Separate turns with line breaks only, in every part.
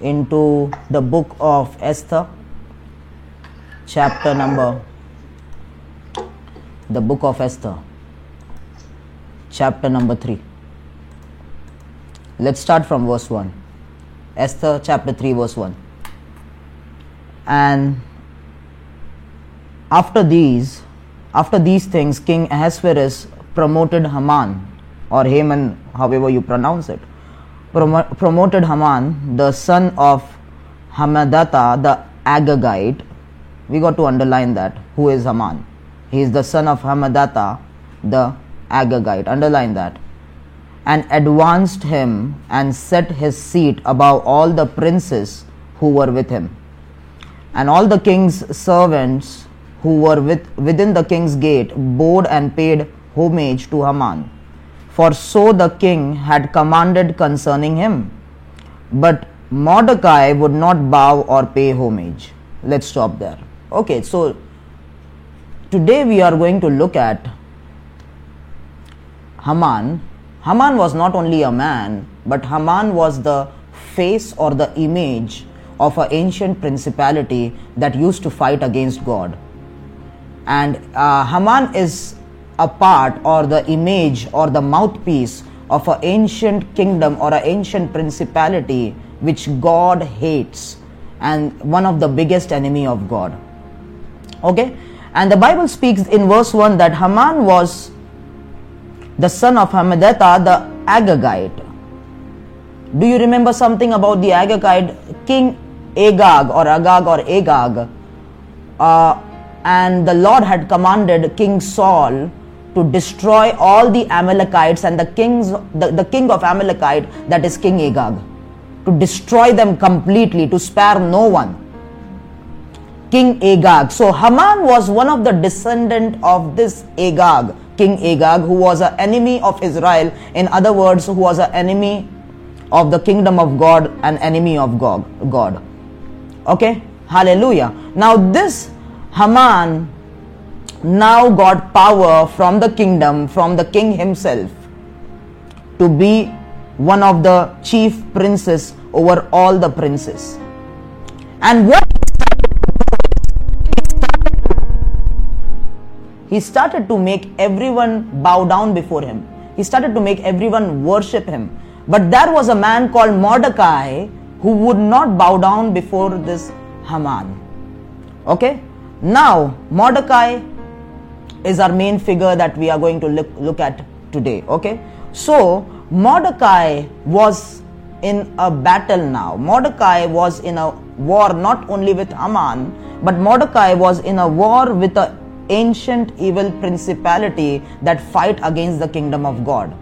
into the book of Esther, chapter number, the book of Esther, chapter number 3. Let's start from verse 1. Esther chapter 3, verse 1. And after these, after these things, King Ahasuerus promoted Haman, or Haman, however you pronounce it, promo- promoted Haman, the son of Hammedatha, the Agagite. We got to underline that. Who is Haman? He is the son of Hammedatha, the Agagite. Underline that. And advanced him and set his seat above all the princes who were with him. And all the king's servants who were with, within the king's gate bowed and paid homage to Haman. For so the king had commanded concerning him. But Mordecai would not bow or pay homage. Let's stop there. Okay, so today we are going to look at Haman. Haman was not only a man, but Haman was the face or the image of an ancient principality that used to fight against God. And uh, Haman is a part or the image or the mouthpiece of an ancient kingdom or an ancient principality which God hates and one of the biggest enemy of God. Okay? And the Bible speaks in verse 1 that Haman was the son of Hammedatha the Agagite. Do you remember something about the Agagite? King Agag or Agag or Agag. Uh, and the Lord had commanded King Saul to destroy all the Amalekites and the kings, the, the king of Amalekite, that is King Agag, to destroy them completely, to spare no one. King Agag. So Haman was one of the descendant of this Agag, King Agag, who was an enemy of Israel. In other words, who was an enemy of the kingdom of God, an enemy of God. God. Okay, Hallelujah. Now this Haman now got power from the kingdom, from the king himself, to be one of the chief princes over all the princes. And what he started to make everyone bow down before him. He started to make everyone worship him. But there was a man called Mordecai who would not bow down before this Haman. Okay? Now, Mordecai is our main figure that we are going to look, look at today. Okay? So, Mordecai was in a battle now. Mordecai was in a war not only with Haman, but Mordecai was in a war with a ancient evil principality that fight against the kingdom of God.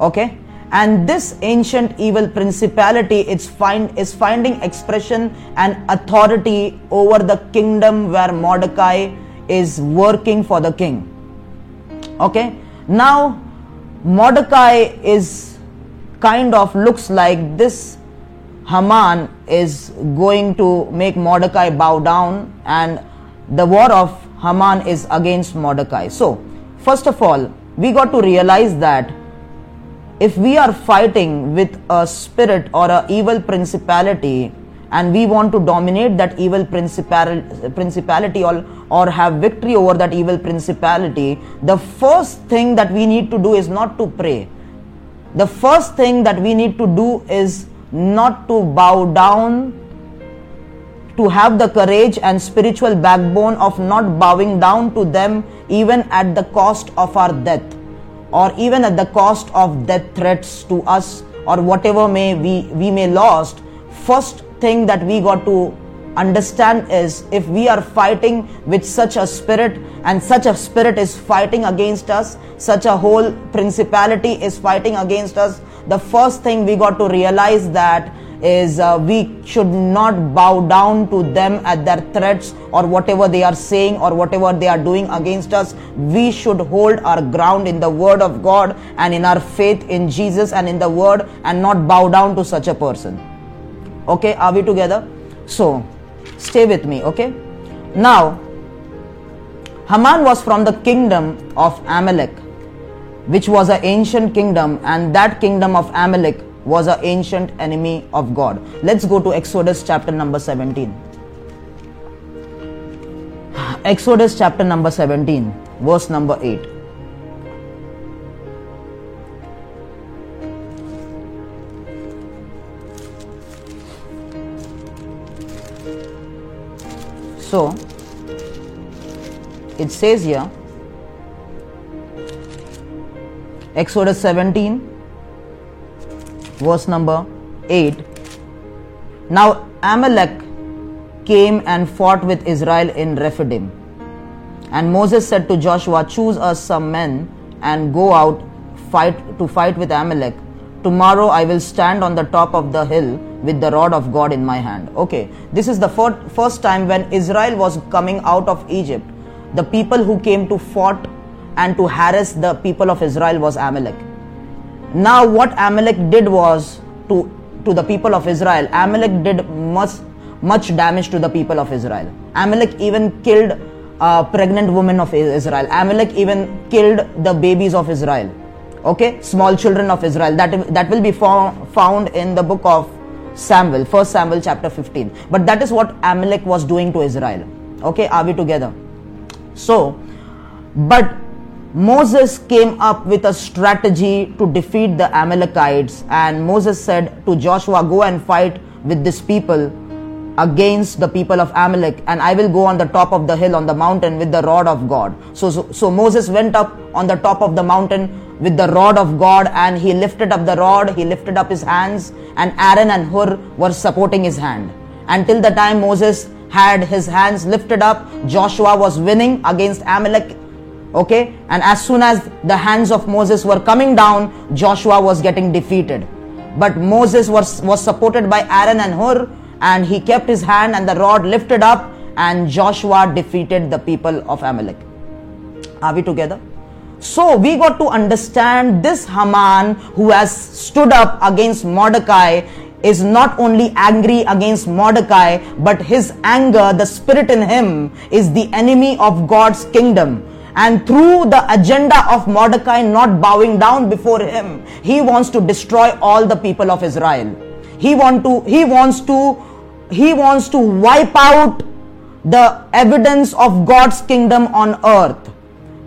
Okay? And this ancient evil principality is, find, is finding expression and authority over the kingdom where Mordecai is working for the king. Okay? Now, Mordecai is kind of looks like this Haman is going to make Mordecai bow down, and the war of Haman is against Mordecai. So, first of all, we got to realize that if we are fighting with a spirit or a evil principality and we want to dominate that evil principality or, or have victory over that evil principality, the first thing that we need to do is not to pray. The first thing that we need to do is not to bow down, to have the courage and spiritual backbone of not bowing down to them even at the cost of our death or even at the cost of death threats to us or whatever may we, we may lost first thing that we got to understand is if we are fighting with such a spirit and such a spirit is fighting against us such a whole principality is fighting against us the first thing we got to realize that is uh, we should not bow down to them at their threats or whatever they are saying or whatever they are doing against us. We should hold our ground in the word of God and in our faith in Jesus and in the word and not bow down to such a person. Okay, are we together? So, stay with me, okay? Now, Haman was from the kingdom of Amalek, which was an ancient kingdom, and that kingdom of Amalek was an ancient enemy of God. Let's go to Exodus chapter number 17. Exodus chapter number 17, verse number 8. So, it says here, Exodus 17, verse number 8. Now Amalek came and fought with Israel in Rephidim. And Moses said to Joshua, Choose us some men and go out fight to fight with Amalek. Tomorrow I will stand on the top of the hill with the rod of God in my hand. Okay, this is the first time when Israel was coming out of Egypt. The people who came to fought and to harass the people of Israel was Amalek. Now, what Amalek did was to to the people of Israel. Amalek did much much damage to the people of Israel. Amalek even killed a pregnant women of Israel. Amalek even killed the babies of Israel. Okay, small children of Israel. That that will be found in the book of Samuel, First Samuel chapter 15. But that is what Amalek was doing to Israel. Okay, are we together? So, but Moses came up with a strategy to defeat the Amalekites, and Moses said to Joshua, Go and fight with this people against the people of Amalek, and I will go on the top of the hill on the mountain with the rod of God. So, so, so Moses went up on the top of the mountain with the rod of God and he lifted up the rod, he lifted up his hands, and Aaron and Hur were supporting his hand. Until the time Moses had his hands lifted up, Joshua was winning against Amalek. Okay, and as soon as the hands of Moses were coming down, Joshua was getting defeated. But Moses was, was supported by Aaron and Hur, and he kept his hand and the rod lifted up, and Joshua defeated the people of Amalek. Are we together? So we got to understand this Haman who has stood up against Mordecai is not only angry against Mordecai, but his anger, the spirit in him, is the enemy of God's kingdom. And through the agenda of Mordecai not bowing down before him, he wants to destroy all the people of Israel. He want to, he wants to, he wants to wipe out the evidence of God's kingdom on earth.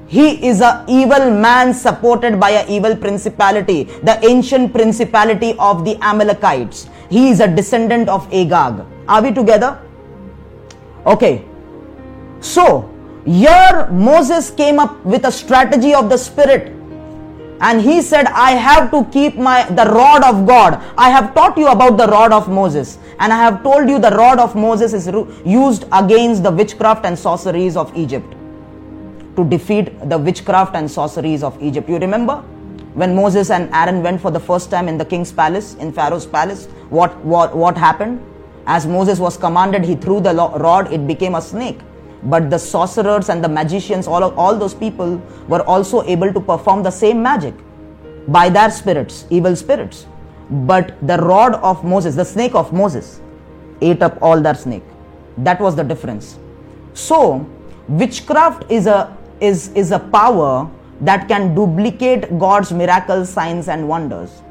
He is a evil man supported by a evil principality, the ancient principality of the Amalekites. He is a descendant of Agag. Are we together? Okay. So, here Moses came up with a strategy of the spirit and he said i have to keep my the rod of god i have taught you about the rod of moses and i have told you the rod of moses is used against the witchcraft and sorceries of egypt to defeat the witchcraft and sorceries of Egypt. You remember when Moses and Aaron went for the first time in the king's palace, in Pharaoh's palace, what, what, what happened? As Moses was commanded, he threw the rod, it became a snake. But the sorcerers and the magicians, all, of, all those people were also able to perform the same magic by their spirits, evil spirits. But the rod of Moses, the snake of Moses, ate up all that snake. That was the difference. So, witchcraft is a is, is a power that can duplicate God's miracles, signs, and wonders.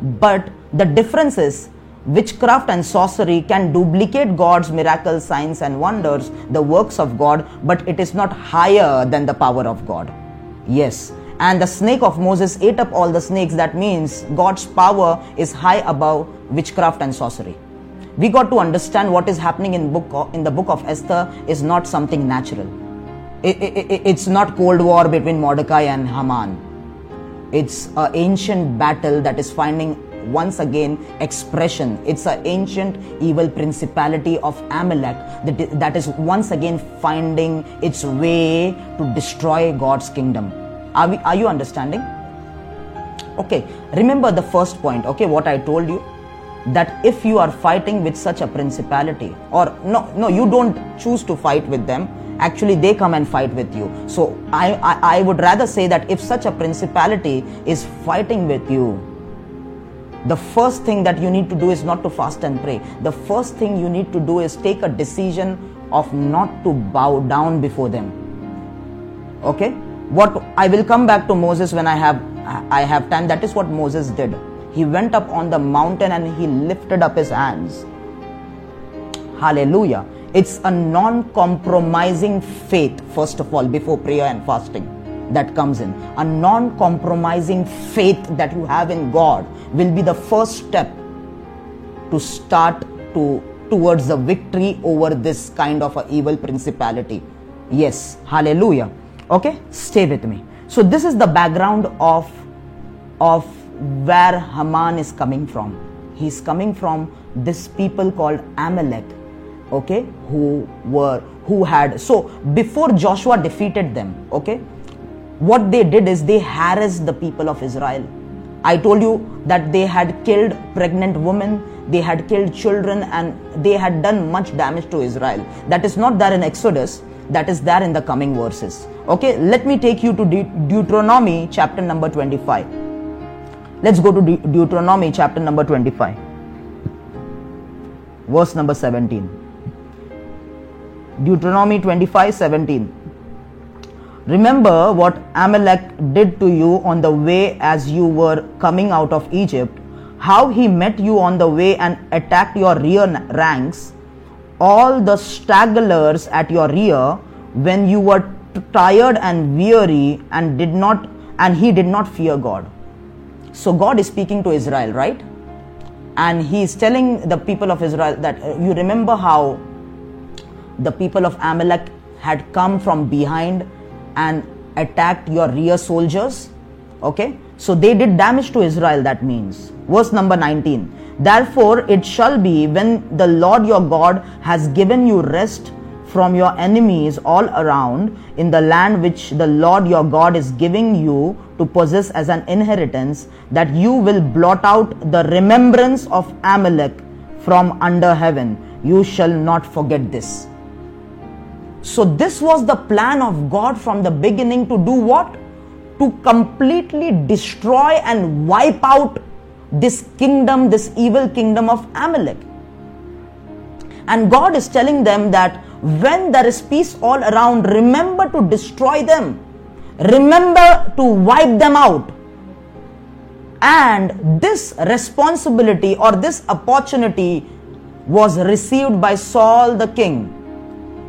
But the difference is, witchcraft and sorcery can duplicate God's miracles, signs, and wonders, the works of God, but it is not higher than the power of God. Yes. And the snake of Moses ate up all the snakes. That means God's power is high above witchcraft and sorcery. We got to understand what is happening in book in the book of Esther is not something natural it, it, it's not Cold War between Mordecai and Haman. It's an ancient battle that is finding once again expression. It's an ancient evil principality of Amalek that, that is once again finding its way to destroy God's kingdom. Are, we, are you understanding? Okay, remember the first point, okay, what I told you that if you are fighting with such a principality or no no you don't choose to fight with them actually they come and fight with you. So I, I, I would rather say that if such a principality is fighting with you, the first thing that you need to do is not to fast and pray. The first thing you need to do is take a decision of not to bow down before them. Okay? What I will come back to Moses when I have I have time. That is what Moses did. he went up on the mountain and he lifted up his hands. Hallelujah. It's a non compromising faith, first of all, before prayer and fasting that comes in. A non compromising faith that you have in God will be the first step to start to towards the victory over this kind of a evil principality. Yes, hallelujah. Okay, stay with me. So this is the background of of where Haman is coming from. He's coming from this people called Amalek okay who were who had so before joshua defeated them okay what they did is they harassed the people of israel. I told you that they had killed pregnant women they had killed children and they had done much damage to israel. That is not there in exodus that is there in the coming verses. Okay let me take you to De- deuteronomy chapter number 25 let's go to De- deuteronomy chapter number 25 verse number 17 Deuteronomy 25 17. Remember what Amalek did to you on the way as you were coming out of Egypt, how he met you on the way and attacked your rear ranks, all the stragglers at your rear when you were tired and weary and did not and he did not fear God. So God is speaking to Israel, right? And he is telling the people of Israel that uh, you remember how the people of Amalek had come from behind and attacked your rear soldiers. Okay, so they did damage to Israel, that means. Verse number 19 Therefore, it shall be when the Lord your God has given you rest from your enemies all around in the land which the Lord your God is giving you to possess as an inheritance, that you will blot out the remembrance of Amalek from under heaven. You shall not forget this. So, this was the plan of God from the beginning to do what? To completely destroy and wipe out this kingdom, this evil kingdom of Amalek. And God is telling them that when there is peace all around, remember to destroy them, remember to wipe them out. And this responsibility or this opportunity was received by Saul the king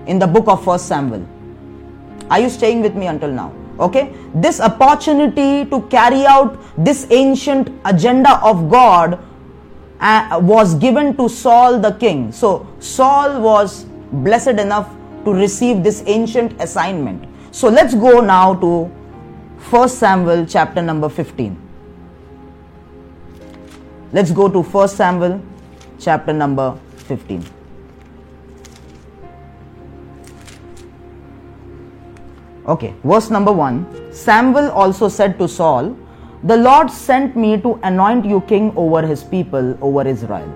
in the book of First Samuel. Are you staying with me until now? Okay, this opportunity to carry out this ancient agenda of God uh, was given to Saul the king. So, Saul was blessed enough to receive this ancient assignment. So, let's go now to First Samuel chapter number 15. Let's go to First Samuel chapter number 15. Okay, verse number 1 Samuel also said to Saul, The Lord sent me to anoint you king over his people, over Israel.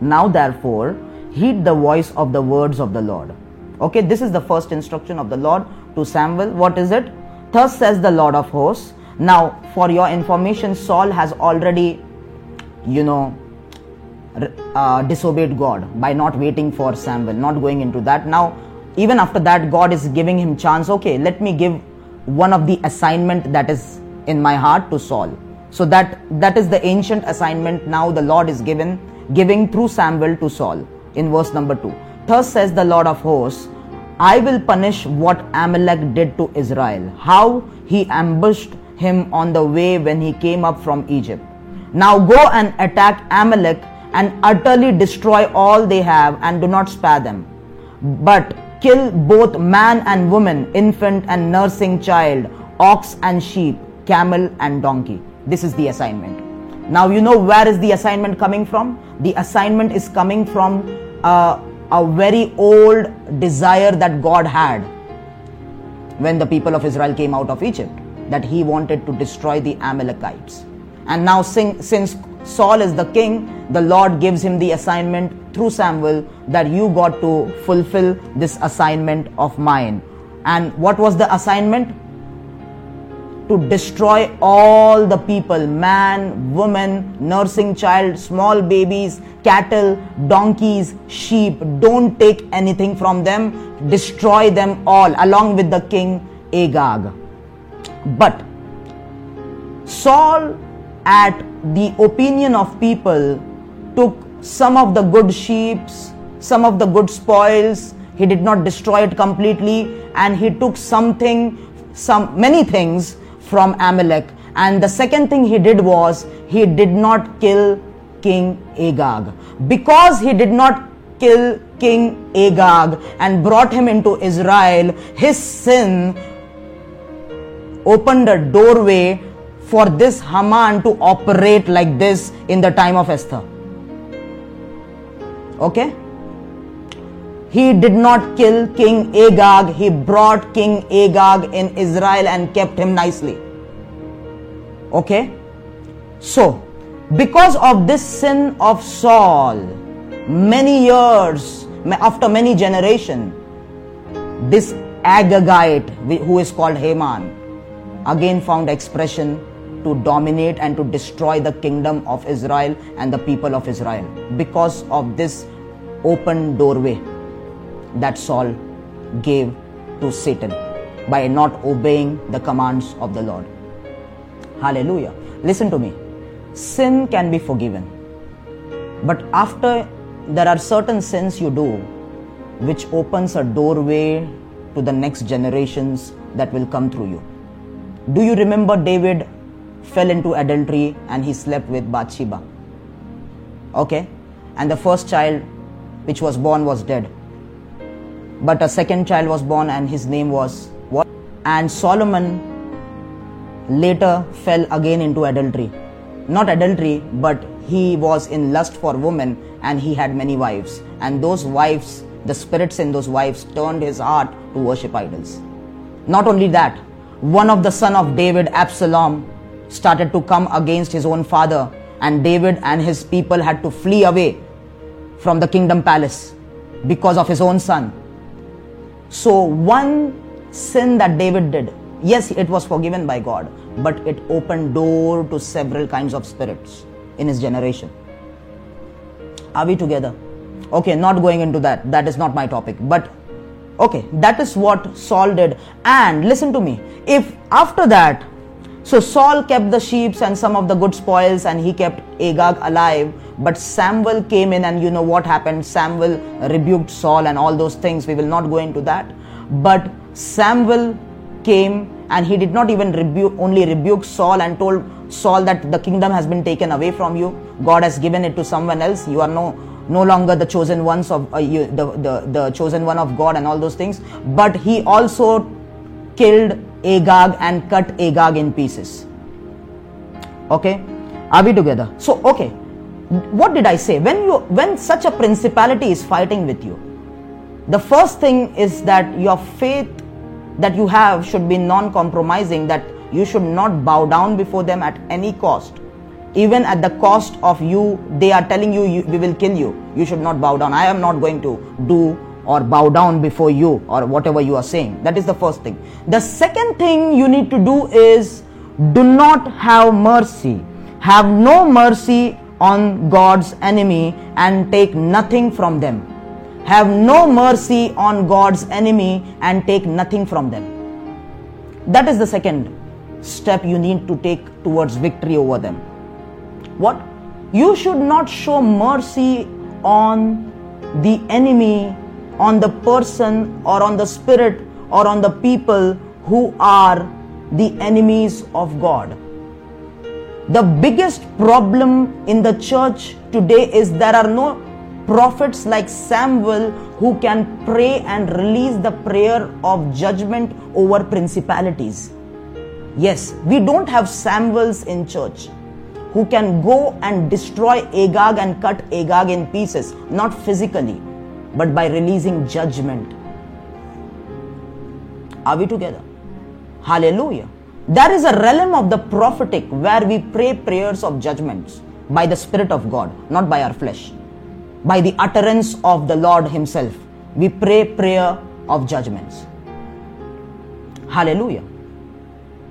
Now, therefore, heed the voice of the words of the Lord. Okay, this is the first instruction of the Lord to Samuel. What is it? Thus says the Lord of hosts. Now, for your information, Saul has already, you know, uh, disobeyed God by not waiting for Samuel, not going into that. Now, even after that god is giving him chance. Okay let me give one of the assignment that is in my heart to saul. So that that is the ancient assignment now the lord is given giving through samuel to saul in verse number 2 thus says the lord of hosts i will punish what amalek did to israel how he ambushed him on the way when he came up from egypt. Now go and attack amalek and utterly destroy all they have and do not spare them. But kill both man and woman, infant and nursing child, ox and sheep, camel and donkey. This is the assignment. Now, you know where is the assignment coming from? The assignment is coming from uh, a very old desire that God had when the people of Israel came out of Egypt, that He wanted to destroy the Amalekites. And now, since Saul is the king, the Lord gives him the assignment through Samuel that you got to fulfill this assignment of mine. And what was the assignment? To destroy all the people man, woman, nursing child, small babies, cattle, donkeys, sheep. Don't take anything from them, destroy them all along with the king Agag. But Saul at the opinion of people, took some of the good sheep, some of the good spoils. He did not destroy it completely, and he took something, some many things from Amalek. And the second thing he did was he did not kill King Agag. Because he did not kill King Agag and brought him into Israel, his sin opened a doorway for this Haman to operate like this in the time of Esther. Okay? He did not kill King Agag, he brought King Agag in Israel and kept him nicely. Okay? So, because of this sin of Saul, many years after many generations, this Agagite who is called Haman again found expression to dominate and to destroy the kingdom of Israel and the people of Israel because of this open doorway that Saul gave to Satan by not obeying the commands of the Lord. Hallelujah. Listen to me. Sin can be forgiven. But after there are certain sins you do which opens a doorway to the next generations that will come through you. Do you remember David fell into adultery and he slept with Bathsheba? Okay? And the first child which was born was dead. But a second child was born and his name was what? And Solomon later fell again into adultery. Not adultery, but he was in lust for women and he had many wives. And those wives, the spirits in those wives turned his heart to worship idols. Not only that, one of the son of David, Absalom, started to come against his own father and David and his people had to flee away from the kingdom palace because of his own son. So one sin that David did, yes, it was forgiven by God, but it opened door to several kinds of spirits in his generation. Are we together? Okay, not going into that. That is not my topic. But okay, that is what Saul did. And listen to me. If after that, so Saul kept the sheep and some of the good spoils and he kept Agag alive. But Samuel came in and you know what happened? Samuel rebuked Saul and all those things. We will not go into that. But Samuel came and he did not even rebuke, only rebuke Saul and told Saul that the kingdom has been taken away from you. God has given it to someone else. You are no no longer the chosen ones of uh, you, the, the the chosen one of God and all those things. But he also killed Agag and cut Agag in pieces. Okay, are we together? So okay, what did I say? When you when such a principality is fighting with you, the first thing is that your faith that you have should be non-compromising. That you should not bow down before them at any cost even at the cost of you they are telling you, you, we will kill you you should not bow down i am not going to do or bow down before you or whatever you are saying. That is the first thing. The second thing you need to do is do not have mercy. Have no mercy on god's enemy and take nothing from them. Have no mercy on god's enemy and take nothing from them. That is the second step you need to take towards victory over them. What? You should not show mercy on the enemy, on the person, or on the spirit, or on the people who are the enemies of God. The biggest problem in the church today is there are no prophets like Samuel who can pray and release the prayer of judgment over principalities. Yes, we don't have Samuels in church who can go and destroy Agag and cut Agag in pieces, not physically, but by releasing judgment. Are we together? Hallelujah. There is a realm of the prophetic where we pray prayers of judgments by the Spirit of God, not by our flesh. By the utterance of the Lord Himself, we pray prayer of judgments. Hallelujah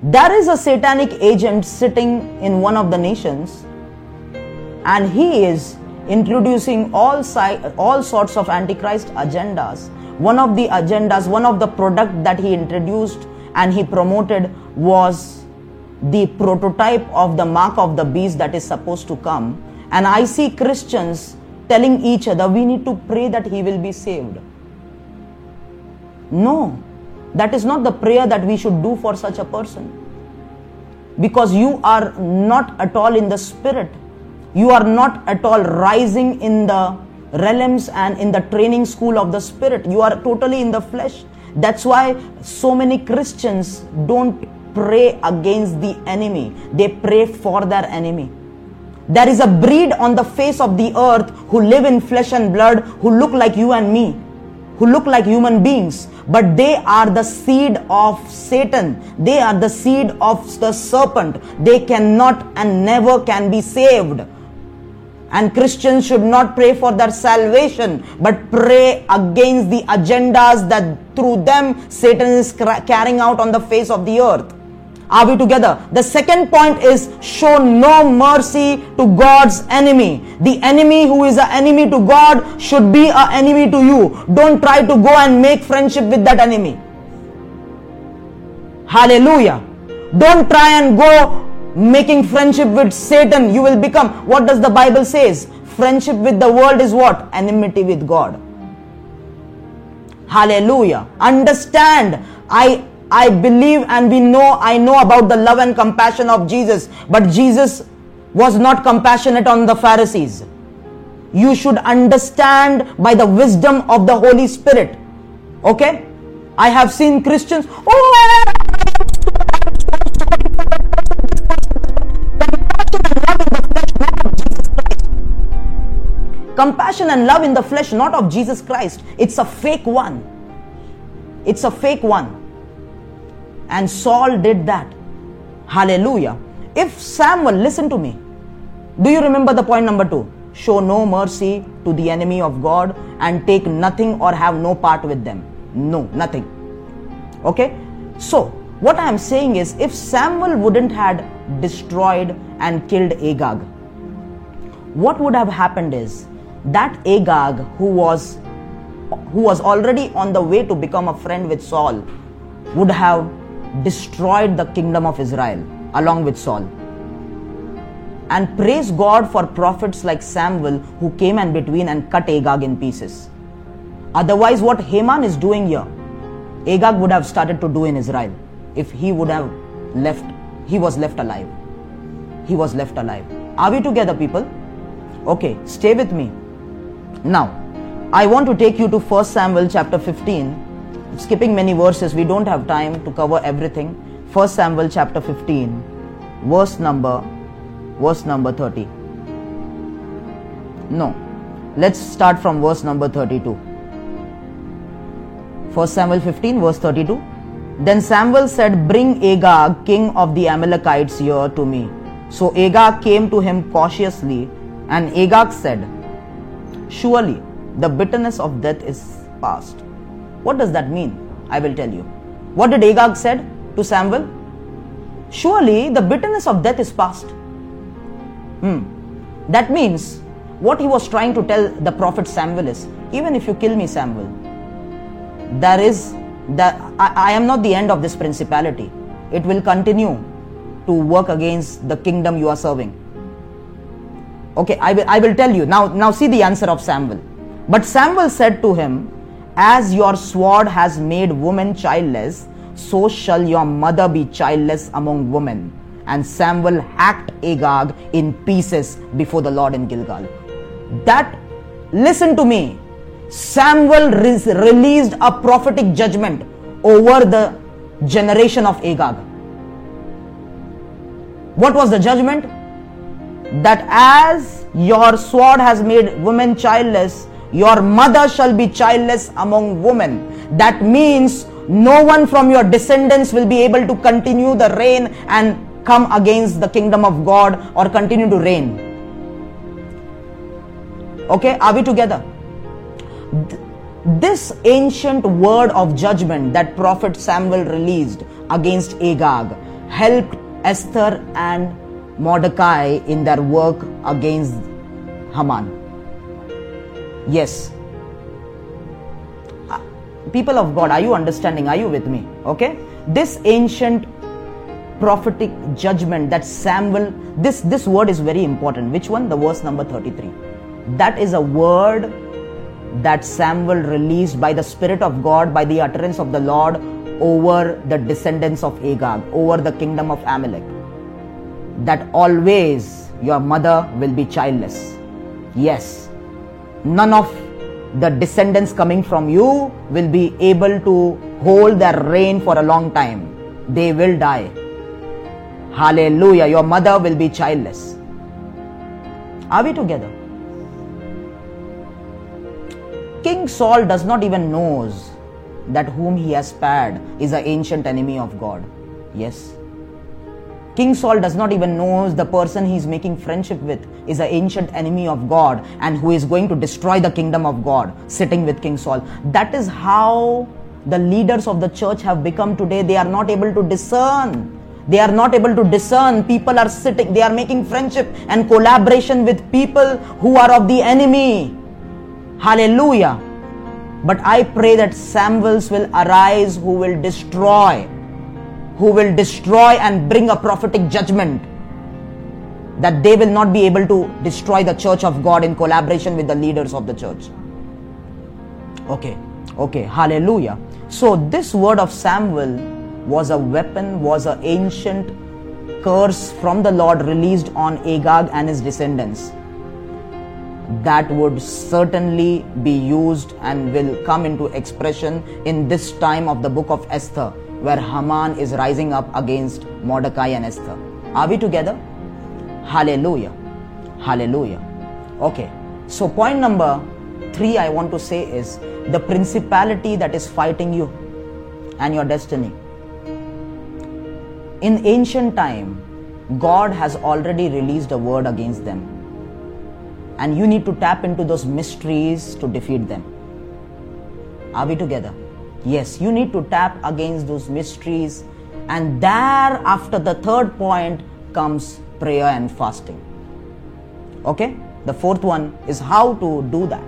there is a satanic agent sitting in one of the nations and he is introducing all, si- all sorts of antichrist agendas one of the agendas one of the product that he introduced and he promoted was the prototype of the mark of the beast that is supposed to come. And I see Christians telling each other, we need to pray that he will be saved. No, that is not the prayer that we should do for such a person. Because you are not at all in the spirit. You are not at all rising in the realms and in the training school of the spirit. You are totally in the flesh. That's why so many Christians don't pray against the enemy, they pray for their enemy. There is a breed on the face of the earth who live in flesh and blood, who look like you and me, who look like human beings, but they are the seed of Satan. They are the seed of the serpent. They cannot and never can be saved. And Christians should not pray for their salvation, but pray against the agendas that through them Satan is carrying out on the face of the earth. Are we together? The second point is show no mercy to God's enemy. The enemy who is an enemy to God should be an enemy to you. Don't try to go and make friendship with that enemy. Hallelujah. Don't try and go making friendship with Satan. You will become, what does the Bible says? Friendship with the world is what? Enmity with God. Hallelujah. Understand. I I believe and we know, I know about the love and compassion of Jesus, but Jesus was not compassionate on the Pharisees. You should understand by the wisdom of the Holy Spirit. Okay? I have seen Christians, oh, compassion and love in the flesh, not of Jesus Christ. It's a fake one. It's a fake one. And Saul did that. Hallelujah. If Samuel, listen to me. Do you remember the point number two? Show no mercy to the enemy of God and take nothing or have no part with them. No, nothing. Okay? So, what I am saying is if Samuel wouldn't had destroyed and killed Agag, what would have happened is that Agag who was who was already on the way to become a friend with Saul would have destroyed the kingdom of Israel along with Saul. And praise God for prophets like Samuel who came in between and cut Agag in pieces. Otherwise, what Haman is doing here, Agag would have started to do in Israel if he would have left, he was left alive. He was left alive. Are we together, people? Okay, stay with me. Now, I want to take you to 1 Samuel chapter 15 skipping many verses, we don't have time to cover everything. 1 Samuel chapter 15, verse number verse number 30. No. Let's start from verse number 32. 1 Samuel 15, verse 32. Then Samuel said, Bring Agag, king of the Amalekites, here to me. So Agag came to him cautiously, and Agag said, Surely the bitterness of death is past what does that mean? I will tell you. What did Agag said to Samuel? Surely the bitterness of death is past. Hmm. That means what he was trying to tell the prophet Samuel is even if you kill me, Samuel, there is that I, I am not the end of this principality. It will continue to work against the kingdom you are serving. Okay, I will, I will tell you. Now, now see the answer of Samuel. But Samuel said to him, as your sword has made woman childless, so shall your mother be childless among women. And Samuel hacked Agag in pieces before the Lord in Gilgal. That, listen to me, Samuel re- released a prophetic judgment over the generation of Agag. What was the judgment? That as your sword has made women childless, your mother shall be childless among women. That means no one from your descendants will be able to continue the reign and come against the kingdom of God or continue to reign. Okay, are we together? This ancient word of judgment that Prophet Samuel released against Agag helped Esther and Mordecai in their work against Haman. Yes. Uh, people of God, are you understanding? Are you with me? Okay. This ancient prophetic judgment that Samuel, this, this word is very important. Which one? The verse number 33. That is a word that Samuel released by the Spirit of God, by the utterance of the Lord over the descendants of Agag, over the kingdom of Amalek. That always your mother will be childless. Yes, none of the descendants coming from you will be able to hold their reign for a long time. They will die. Hallelujah. Your mother will be childless. Are we together? King Saul does not even knows that whom he has spared is an ancient enemy of God. Yes. King Saul does not even knows the person he is making friendship with is an ancient enemy of God and who is going to destroy the kingdom of God sitting with King Saul. That is how the leaders of the church have become today. They are not able to discern. They are not able to discern. People are sitting, they are making friendship and collaboration with people who are of the enemy. Hallelujah. But I pray that Samuels will arise who will destroy, who will destroy and bring a prophetic judgment. That they will not be able to destroy the church of God in collaboration with the leaders of the church. Okay, okay, hallelujah. So, this word of Samuel was a weapon, was an ancient curse from the Lord released on Agag and his descendants that would certainly be used and will come into expression in this time of the book of Esther, where Haman is rising up against Mordecai and Esther. Are we together? Hallelujah. Hallelujah. Okay. So, point number three I want to say is the principality that is fighting you and your destiny. In ancient time, God has already released a word against them and you need to tap into those mysteries to defeat them. Are we together? Yes, you need to tap against those mysteries, and there, after the third point, comes prayer and fasting. Okay? The fourth one is how to do that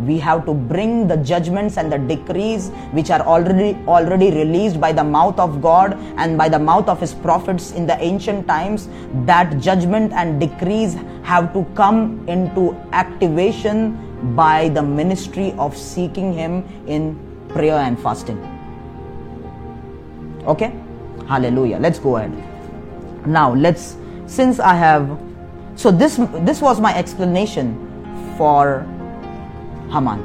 we have to bring the judgments and the decrees which are already already released by the mouth of god and by the mouth of his prophets in the ancient times that judgment and decrees have to come into activation by the ministry of seeking him in prayer and fasting okay hallelujah let's go ahead now let's since i have so this this was my explanation for Haman.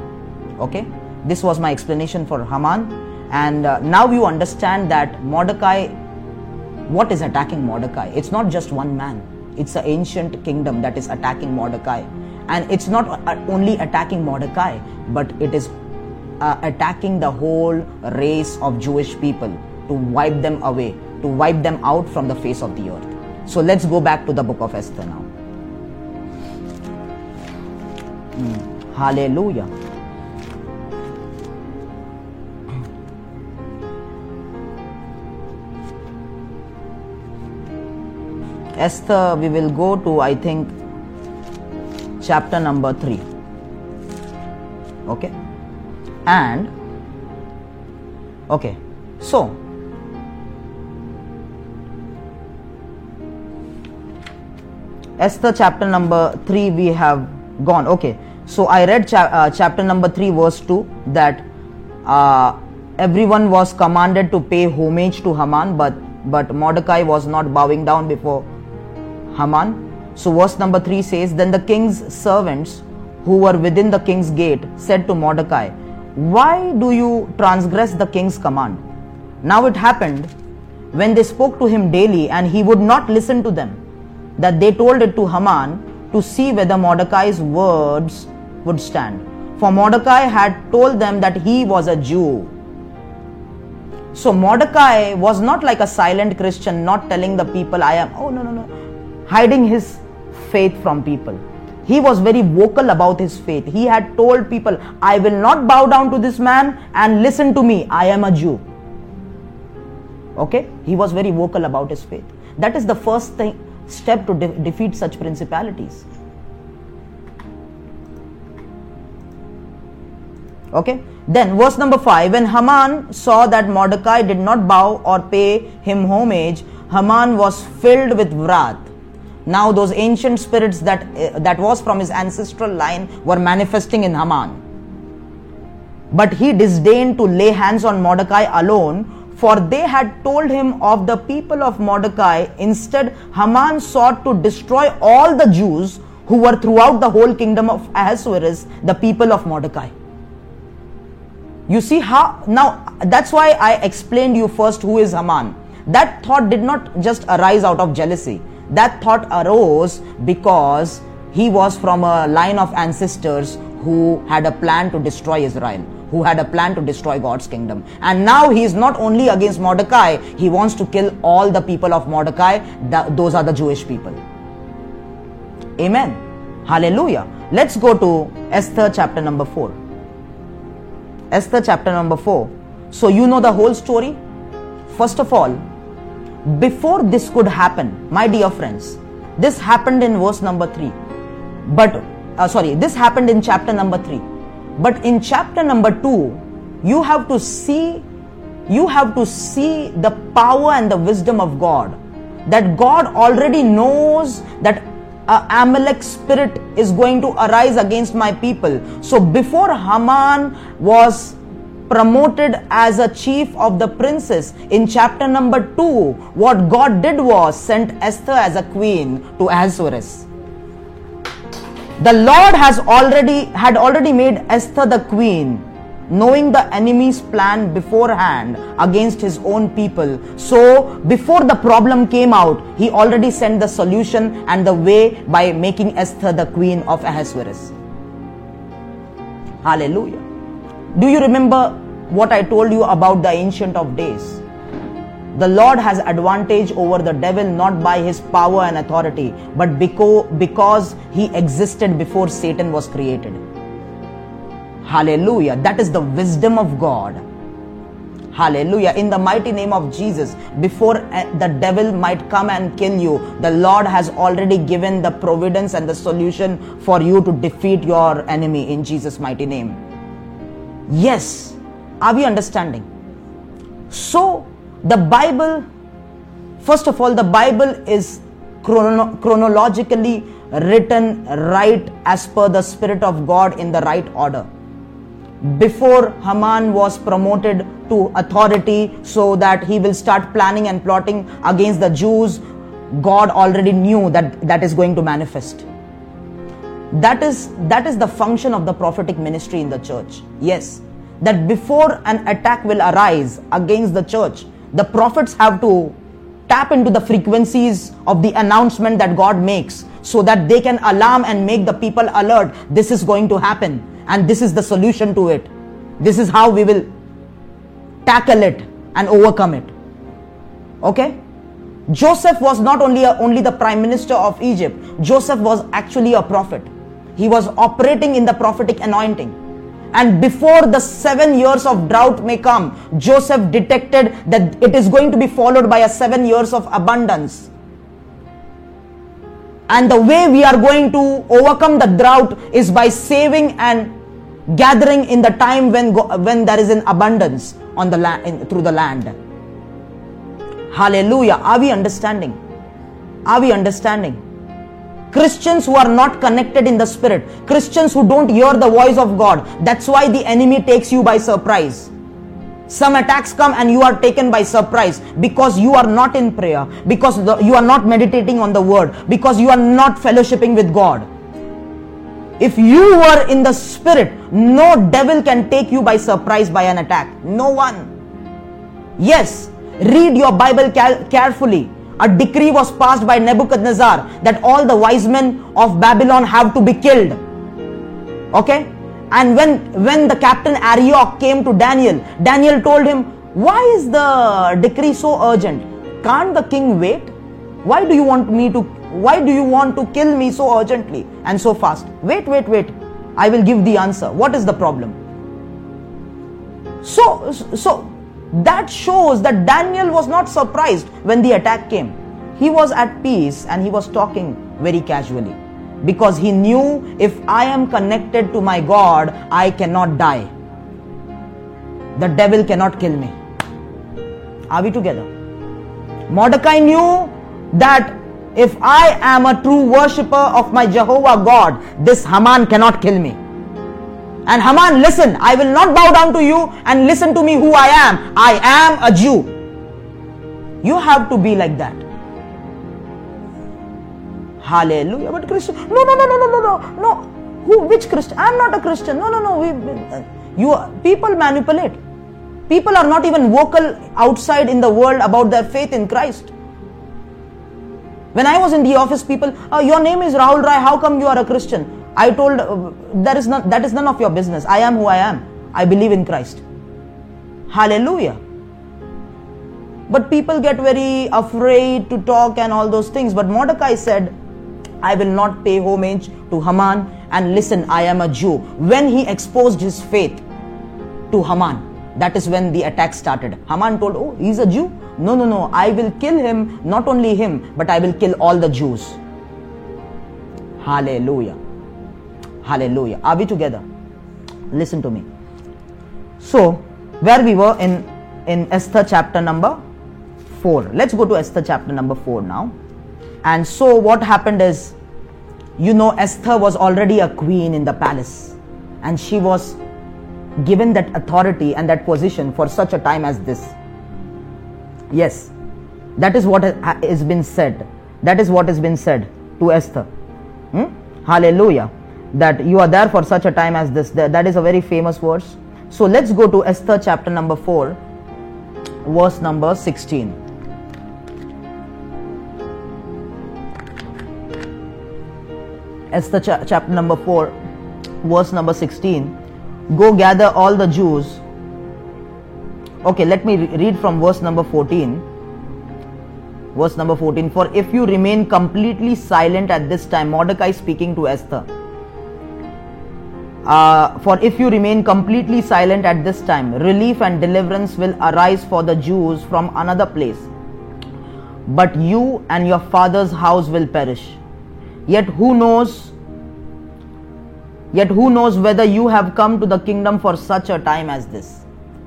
Okay, this was my explanation for Haman, and uh, now you understand that Mordecai. What is attacking Mordecai? It's not just one man. It's an ancient kingdom that is attacking Mordecai, and it's not uh, only attacking Mordecai, but it is uh, attacking the whole race of Jewish people to wipe them away, to wipe them out from the face of the earth. So let's go back to the book of Esther now. Mm. Hallelujah. Esther, we will go to, I think, chapter number 3. Okay? And, okay, so, Esther chapter number 3 we have gone. Okay, so I read cha- uh, chapter number 3, verse 2 that uh, everyone was commanded to pay homage to Haman, but, but Mordecai was not bowing down before Haman. So, verse number 3 says, Then the king's servants who were within the king's gate said to Mordecai, Why do you transgress the king's command? Now it happened when they spoke to him daily and he would not listen to them, that they told it to Haman to see whether Mordecai's words would stand. For Mordecai had told them that he was a Jew. So Mordecai was not like a silent Christian, not telling the people, I am, oh no, no, no, hiding his faith from people. He was very vocal about his faith. He had told people, I will not bow down to this man and listen to me. I am a Jew. Okay? He was very vocal about his faith. That is the first thing, step to de- defeat such principalities. Okay. Then verse number 5 when Haman saw that Mordecai did not bow or pay him homage, Haman was filled with wrath. Now those ancient spirits that uh, that was from his ancestral line were manifesting in Haman. But he disdained to lay hands on Mordecai alone, for they had told him of the people of Mordecai. Instead, Haman sought to destroy all the Jews who were throughout the whole kingdom of Ahasuerus, the people of Mordecai. You see how now that's why I explained you first who is Haman. That thought did not just arise out of jealousy. That thought arose because he was from a line of ancestors who had a plan to destroy Israel, who had a plan to destroy God's kingdom. And now he is not only against Mordecai, he wants to kill all the people of Mordecai. those are the Jewish people. Amen. Hallelujah. Let's go to Esther chapter number 4. Esther chapter number 4. So you know the whole story. First of all, before this could happen, my dear friends, this happened in verse number 3. But, uh, sorry, this happened in chapter number 3. But in chapter number 2, you have to see you have to see the power and the wisdom of God. That God already knows that a Amalek spirit is going to arise against my people. So before Haman was promoted as a chief of the princes in chapter number 2 what god did was sent esther as a queen to ahasuerus the lord has already had already made esther the queen knowing the enemy's plan beforehand against his own people. So, before the problem came out, he already sent the solution and the way by making Esther the queen of Ahasuerus. Hallelujah. Do you remember what I told you about the Ancient of Days? The Lord has advantage over the devil not by his power and authority, but because he existed before Satan was created. Hallelujah. That is the wisdom of God. Hallelujah. In the mighty name of Jesus, before eh, the devil might come and kill you, the Lord has already given the providence and the solution for you to defeat your enemy in Jesus' mighty name. Yes. Are we understanding? So, the Bible, first of all, the Bible is chrono- chronologically written right as per the Spirit of God in the right order before Haman was promoted to authority so that he will start planning and plotting against the Jews, God already knew that that is going to manifest. That is, that is the function of the prophetic ministry in the church. Yes, that before an attack will arise against the church, the prophets have to tap into the frequencies of the announcement that God makes so that they can alarm and make the people alert. This is going to happen and this is the solution to it. This is how we will tackle it and overcome it. Okay? Joseph was not only a, only the prime minister of Egypt. Joseph was actually a prophet. He was operating in the prophetic anointing. And before the seven years of drought may come, Joseph detected that it is going to be followed by a seven years of abundance. And the way we are going to overcome the drought is by saving and gathering in the time when, when there is an abundance on the land through the land. Hallelujah. Are we understanding? Are we understanding? Christians who are not connected in the spirit, Christians who don't hear the voice of God, that's why the enemy takes you by surprise. Some attacks come and you are taken by surprise because you are not in prayer, because the, you are not meditating on the word, because you are not fellowshipping with God. If you were in the spirit, no devil can take you by surprise by an attack. No one. Yes, read your Bible carefully. A decree was passed by Nebuchadnezzar that all the wise men of Babylon have to be killed. Okay? And when, when the captain Arioch came to Daniel, Daniel told him, Why is the decree so urgent? Can't the king wait? Why do you want me to why do you want to kill me so urgently and so fast? Wait, wait, wait. I will give the answer. What is the problem? So, so that shows that Daniel was not surprised when the attack came. He was at peace and he was talking very casually because he knew if I am connected to my God, I cannot die. the devil cannot kill me. Are we together? Mordecai knew that if I am a true worshipper of my Jehovah God, this Haman cannot kill me. And Haman, listen, I will not bow down to you and listen to me who I am. I am a Jew. You have to be like that. Hallelujah. But Christian, no, no, no, no, no, no, no, no. Who? Which Christian? I'm not a Christian. No, no, no. We, uh, you people manipulate. People are not even vocal outside in the world about their faith in Christ. When I was in the office, people, oh, your name is Rahul Roy. How come you are a Christian? I told uh, not that is none of your business. I am who I am. I believe in Christ. Hallelujah. But people get very afraid to talk and all those things. But Mordecai said, I will not pay homage to Haman and listen, I am a Jew. When he exposed his faith to Haman, that is when the attack started. Haman told, Oh, he's a Jew? No, no, no. I will kill him, not only him, but I will kill all the Jews. Hallelujah. Hallelujah. Are we together? Listen to me. So, where we were in, in Esther chapter number 4. Let's go to Esther chapter number 4 now. And so what happened is, you know, Esther was already a queen in the palace, and she was given that authority and that position for such a time as this. Yes, that is what has been said. That is what has been said to Esther. Hmm? Hallelujah. That you are there for such a time as this. That is a very famous verse. So let's go to Esther chapter number 4, verse number 16. Esther cha- chapter number 4, verse number 16. Go gather all the Jews. Okay, let me re- read from verse number 14. Verse number 14 For if you remain completely silent at this time, Mordecai speaking to Esther. Uh, for if you remain completely silent at this time, relief and deliverance will arise for the Jews from another place. But you and your father's house will perish. Yet who knows? Yet who knows whether you have come to the kingdom for such a time as this?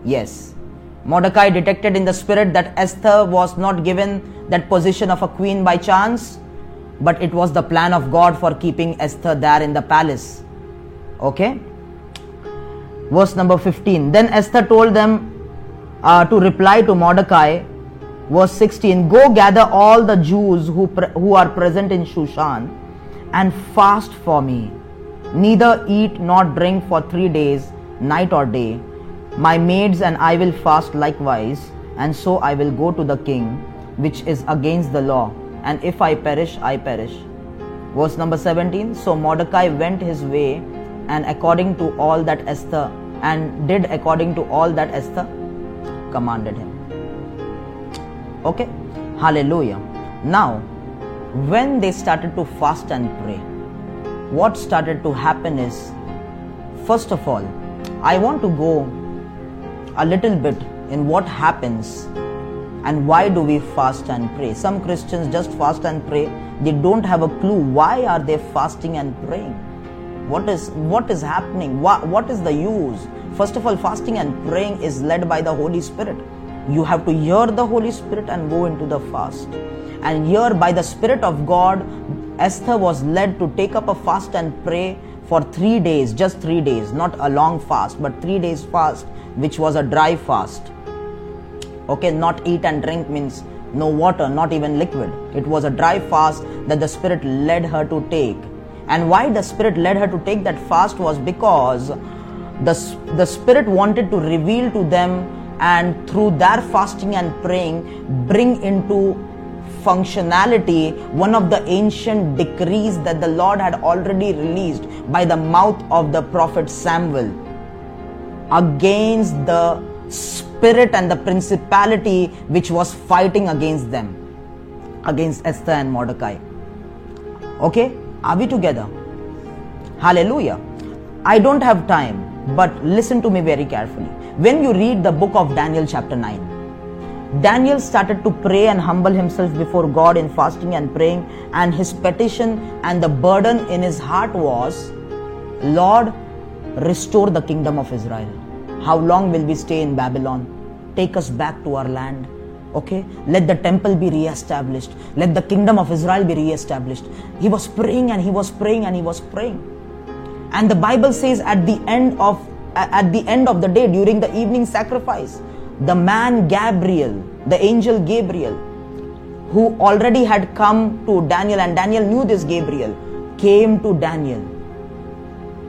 Yes. Mordecai detected in the spirit that Esther was not given that position of a queen by chance, but it was the plan of God for keeping Esther there in the palace. Okay? Verse number 15. Then Esther told them uh, to reply to Mordecai. Verse 16 Go gather all the Jews who, pre- who are present in Shushan and fast for me. Neither eat nor drink for three days, night or day. My maids and I will fast likewise, and so I will go to the king, which is against the law. And if I perish, I perish. Verse number 17 So Mordecai went his way, and according to all that Esther, and did according to all that Esther commanded him. Okay? Hallelujah. Now, when they started to fast and pray, what started to happen is, first of all, I want to go a little bit in what happens and why do we fast and pray. Some Christians just fast and pray, they don't have a clue why are they fasting and praying. What is what is happening? What, what is the use? First of all, fasting and praying is led by the Holy Spirit. You have to hear the Holy Spirit and go into the fast. And here, by the Spirit of God, Esther was led to take up a fast and pray for three days, just three days, not a long fast, but three days fast, which was a dry fast. Okay, not eat and drink means no water, not even liquid. It was a dry fast that the Spirit led her to take. And why the Spirit led her to take that fast was because the, the Spirit wanted to reveal to them and through their fasting and praying bring into functionality one of the ancient decrees that the Lord had already released by the mouth of the prophet Samuel against the spirit and the principality which was fighting against them, against Esther and Mordecai. Okay, are we together? Hallelujah. I don't have time, but listen to me very carefully. When you read the book of Daniel, chapter 9, Daniel started to pray and humble himself before God in fasting and praying, and his petition and the burden in his heart was, Lord, restore the kingdom of Israel. How long will we stay in Babylon? Take us back to our land. Okay? Let the temple be re-established. Let the kingdom of Israel be re-established. He was praying and he was praying and he was praying. And the Bible says at the end of at the end of the day during the evening sacrifice, the man Gabriel, the angel Gabriel, who already had come to Daniel and Daniel knew this Gabriel, came to Daniel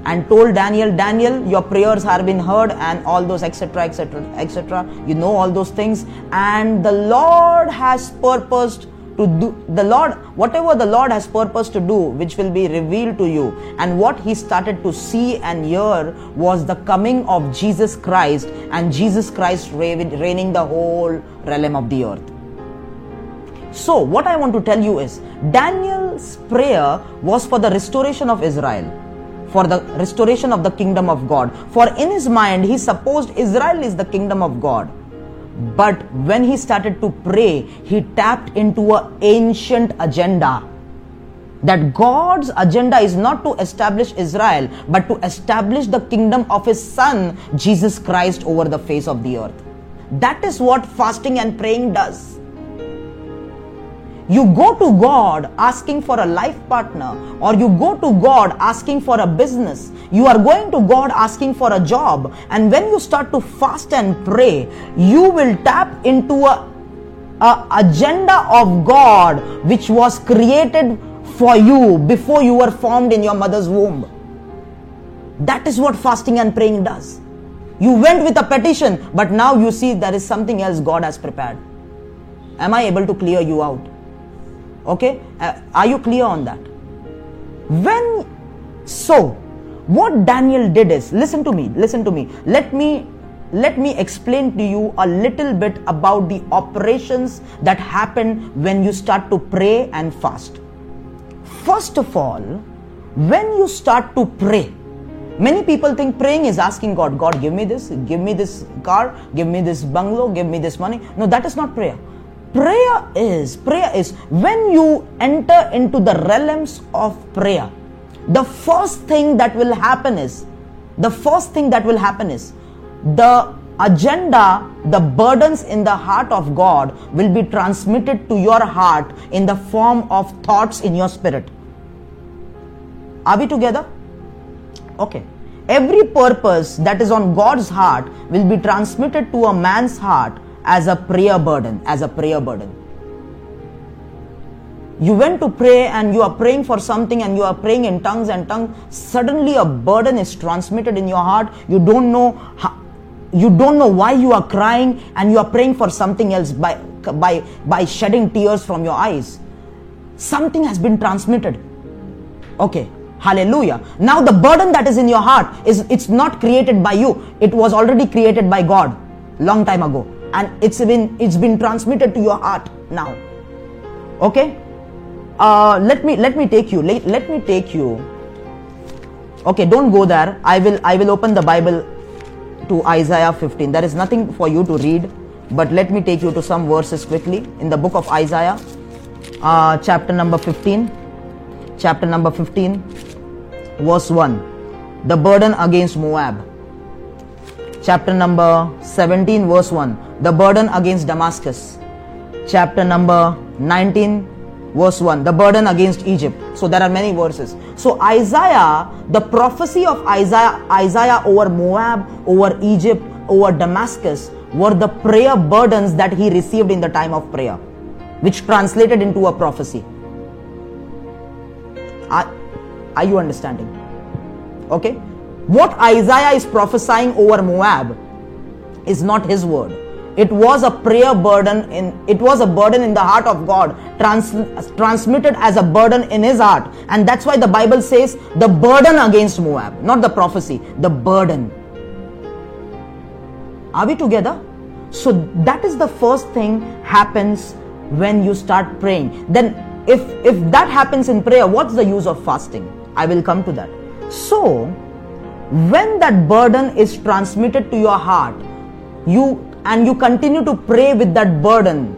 and told Daniel, Daniel, your prayers have been heard, and all those etc. etc. etc. You know all those things, and the Lord has purposed to do the Lord, whatever the Lord has purposed to do, which will be revealed to you. And what he started to see and hear was the coming of Jesus Christ, and Jesus Christ reigning the whole realm of the earth. So, what I want to tell you is Daniel's prayer was for the restoration of Israel for the restoration of the kingdom of God. For in his mind, he supposed Israel is the kingdom of God. But when he started to pray, he tapped into an ancient agenda. That God's agenda is not to establish Israel, but to establish the kingdom of his son, Jesus Christ, over the face of the earth. That is what fasting and praying does. You go to God asking for a life partner, or you go to God asking for a business. You are going to God asking for a job. And when you start to fast and pray, you will tap into a, a agenda of God which was created for you before you were formed in your mother's womb. That is what fasting and praying does. You went with a petition, but now you see there is something else God has prepared. Am I able to clear you out? Okay? Uh, are you clear on that? When so, what Daniel did is listen to me, listen to me. Let me let me explain to you a little bit about the operations that happen when you start to pray and fast. First of all, when you start to pray, many people think praying is asking God, God, give me this, give me this car, give me this bungalow, give me this money. No, that is not prayer prayer is prayer is when you enter into the realms of prayer the first thing that will happen is the first thing that will happen is the agenda the burdens in the heart of god will be transmitted to your heart in the form of thoughts in your spirit. Are we together? Okay. Every purpose that is on god's heart will be transmitted to a man's heart as a prayer burden, as a prayer burden. You went to pray and you are praying for something and you are praying in tongues and tongues. Suddenly a burden is transmitted in your heart. You don't know how, you don't know why you are crying and you are praying for something else by, by, by shedding tears from your eyes. Something has been transmitted. Okay, hallelujah now the burden that is in your heart is it's not created by you it was already created by god long time ago and it's been it's been transmitted to your heart now. Okay? Uh, let me let me take you let, let me take you. Okay don't go there. I will i will open the bible to isaiah 15 there is nothing for you to read but let me take you to some verses quickly. In the book of isaiah uh, chapter number 15 chapter number 15 verse 1 the burden against moab. Chapter number 17 verse 1 the burden against damascus. Chapter number 19 verse 1 the burden against egypt. So there are many verses. So isaiah the prophecy of isaiah isaiah over moab over egypt over damascus were the prayer burdens that he received in the time of prayer which translated into a prophecy. Are, are you understanding? Okay. What Isaiah is prophesying over Moab is not his word. It was a prayer burden in it was a burden in the heart of God, trans, transmitted as a burden in his heart. And that's why the Bible says the burden against Moab, not the prophecy, the burden. Are we together? So that is the first thing happens when you start praying. Then if if that happens in prayer, what's the use of fasting? I will come to that. So when that burden is transmitted to your heart you and you continue to pray with that burden.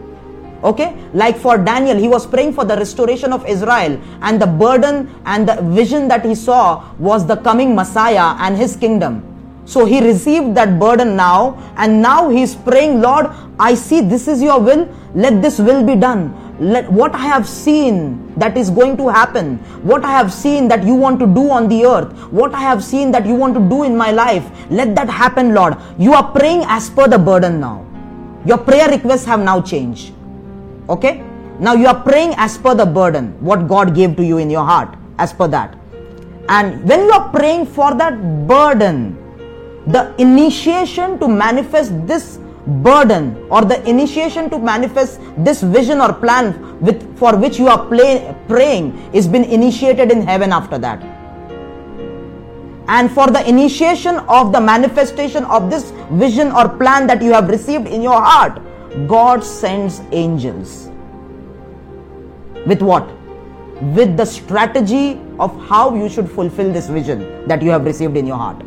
Okay? Like for daniel he was praying for the restoration of israel. And the burden and the vision that he saw was the coming messiah and his kingdom So he received that burden now, and now he's praying, Lord, I see this is your will, let this will be done. Let what I have seen that is going to happen, what I have seen that you want to do on the earth, what I have seen that you want to do in my life, let that happen, Lord. You are praying as per the burden now. Your prayer requests have now changed. Okay? Now you are praying as per the burden, what God gave to you in your heart, as per that. And when you are praying for that burden, the initiation to manifest this burden or the initiation to manifest this vision or plan with for which you are play, praying is been initiated in heaven after that. And for the initiation of the manifestation of this vision or plan that you have received in your heart god sends angels. With what? With the strategy of how you should fulfill this vision that you have received in your heart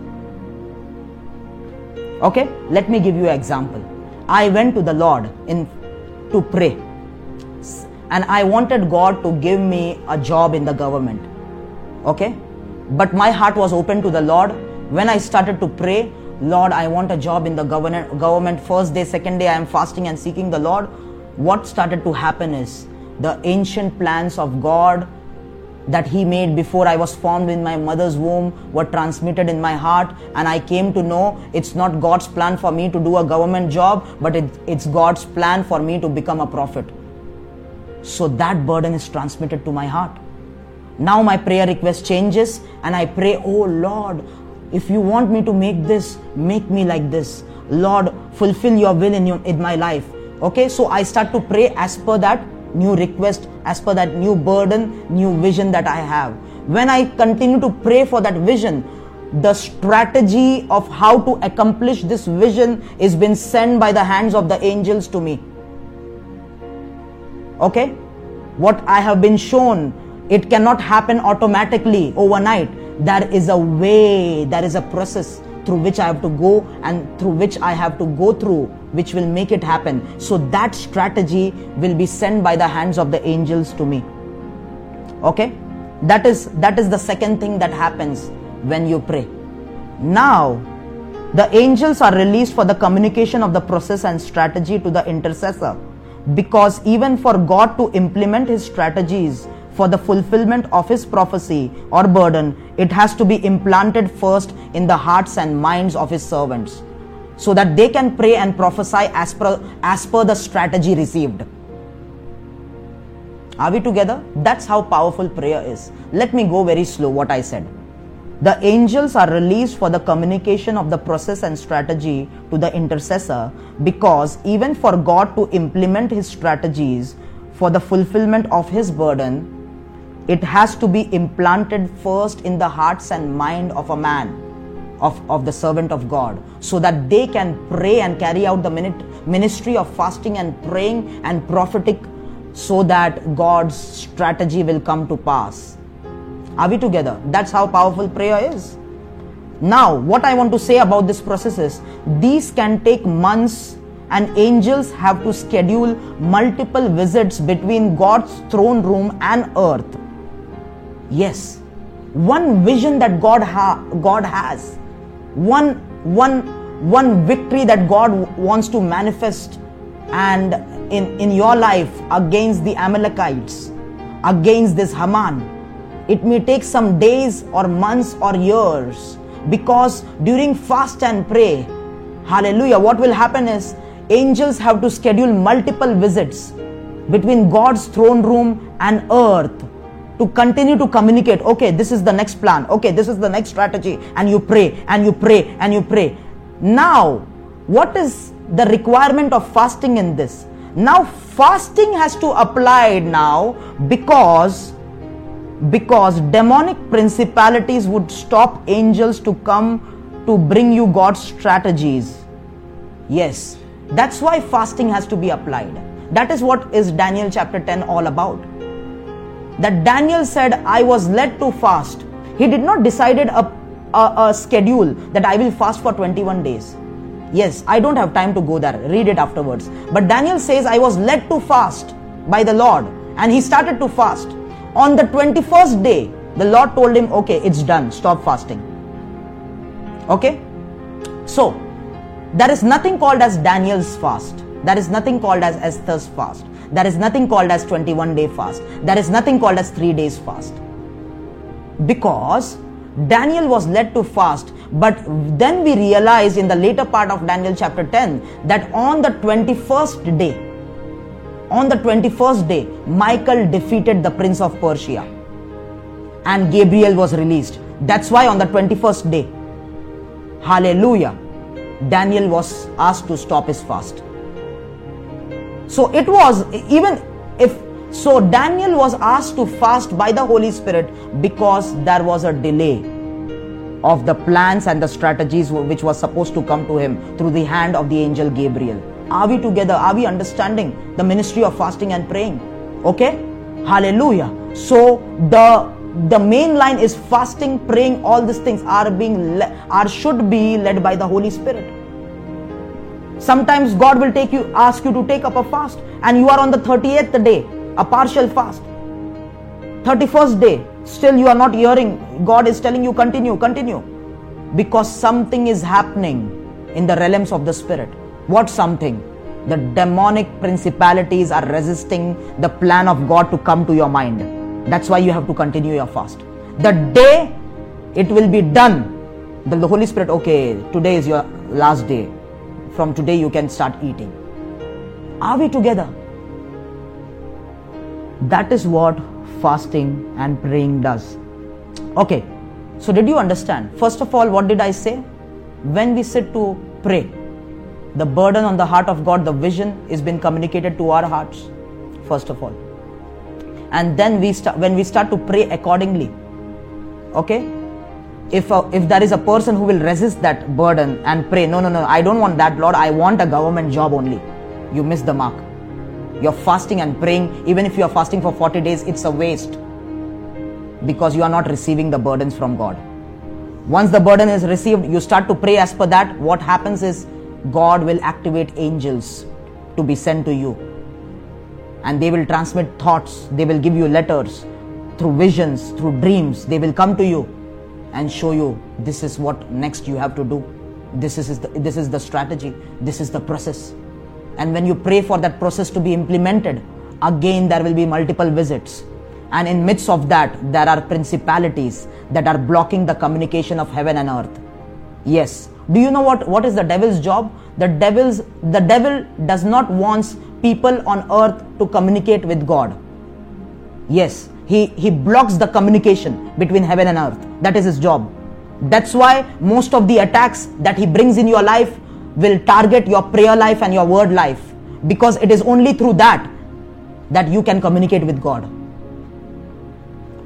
Okay, let me give you an example. I went to the Lord in to pray, and I wanted God to give me a job in the government. Okay, but my heart was open to the Lord. When I started to pray, Lord, I want a job in the government. Government first day, second day, I am fasting and seeking the Lord. What started to happen is the ancient plans of God that he made before I was formed in my mother's womb were transmitted in my heart, and I came to know it's not God's plan for me to do a government job, but it, it's God's plan for me to become a prophet. So that burden is transmitted to my heart. Now my prayer request changes, and I pray, Oh Lord, if you want me to make this, make me like this. Lord, fulfill your will in, your, in my life. Okay, so I start to pray as per that new request, as per that new burden, new vision that I have. When I continue to pray for that vision, the strategy of how to accomplish this vision is been sent by the hands of the angels to me. Okay? What I have been shown, it cannot happen automatically overnight. There is a way, there is a process through which I have to go and through which I have to go through, which will make it happen. So that strategy will be sent by the hands of the angels to me. Okay? That is that is the second thing that happens when you pray. Now, the angels are released for the communication of the process and strategy to the intercessor because even for God to implement his strategies for the fulfillment of his prophecy or burden, it has to be implanted first in the hearts and minds of his servants so that they can pray and prophesy as per, as per the strategy received. Are we together? That's how powerful prayer is. Let me go very slow what I said. The angels are released for the communication of the process and strategy to the intercessor because even for God to implement his strategies for the fulfillment of his burden, it has to be implanted first in the hearts and mind of a man of, of the servant of god so that they can pray and carry out the ministry of fasting and praying and prophetic so that god's strategy will come to pass. Are we together? That's how powerful prayer is. Now what i want to say about this process is these can take months and angels have to schedule multiple visits between god's throne room and earth Yes, one vision that God ha- God has, one one one victory that God wants to manifest and in, in your life against the Amalekites, against this Haman. It may take some days or months or years because during fast and pray, hallelujah, what will happen is angels have to schedule multiple visits between God's throne room and earth to continue to communicate okay this is the next plan okay this is the next strategy and you pray and you pray and you pray. Now what is the requirement of fasting in this? Now fasting has to apply now because because demonic principalities would stop angels to come to bring you god's strategies. Yes that's why fasting has to be applied. That is what is daniel chapter 10 all about that Daniel said, I was led to fast. He did not decided a, a, a, schedule that I will fast for 21 days. Yes, I don't have time to go there. Read it afterwards. But Daniel says, I was led to fast by the Lord. And he started to fast. On the 21st day, the Lord told him, Okay, it's done. Stop fasting. Okay? So, there is nothing called as Daniel's fast. There is nothing called as Esther's fast. There is nothing called as 21 day fast. There is nothing called as 3 days fast. Because Daniel was led to fast, but then we realize in the later part of Daniel chapter 10 that on the 21st day, on the 21st day, Michael defeated the prince of Persia and Gabriel was released. That's why on the 21st day, hallelujah, Daniel was asked to stop his fast. So it was, even if, so Daniel was asked to fast by the Holy Spirit because there was a delay of the plans and the strategies which was supposed to come to him through the hand of the angel Gabriel. Are we together? Are we understanding the ministry of fasting and praying? Okay? Hallelujah. So the the main line is fasting, praying, all these things are being le- are should be led by the Holy Spirit. Sometimes God will take you, ask you to take up a fast, and you are on the 38th day, a partial fast. 31st day, still you are not hearing. God is telling you, continue, continue. Because something is happening in the realms of the spirit. What something? The demonic principalities are resisting the plan of God to come to your mind. That's why you have to continue your fast. The day it will be done, then the Holy Spirit, okay, today is your last day. From today you can start eating. Are we together? That is what fasting and praying does. Okay, so did you understand? First of all, what did I say? When we sit to pray, the burden on the heart of God, the vision is been communicated to our hearts, first of all. And then we start when we start to pray accordingly. Okay? If, a, if there is a person who will resist that burden and pray, no, no, no, I don't want that, Lord, I want a government job only. You miss the mark. You're fasting and praying, even if you are fasting for 40 days, it's a waste because you are not receiving the burdens from God. Once the burden is received, you start to pray as per that. What happens is God will activate angels to be sent to you. And they will transmit thoughts, they will give you letters through visions, through dreams. They will come to you and show you this is what next you have to do. This is, the, this is the strategy, this is the process. And when you pray for that process to be implemented, again there will be multiple visits. And in midst of that, there are principalities that are blocking the communication of heaven and earth. Yes. Do you know what, what is the devil's job? The devil's the devil does not wants people on earth to communicate with God. Yes, he, he blocks the communication between heaven and earth. That is his job. That's why most of the attacks that he brings in your life will target your prayer life and your word life because it is only through that that you can communicate with God.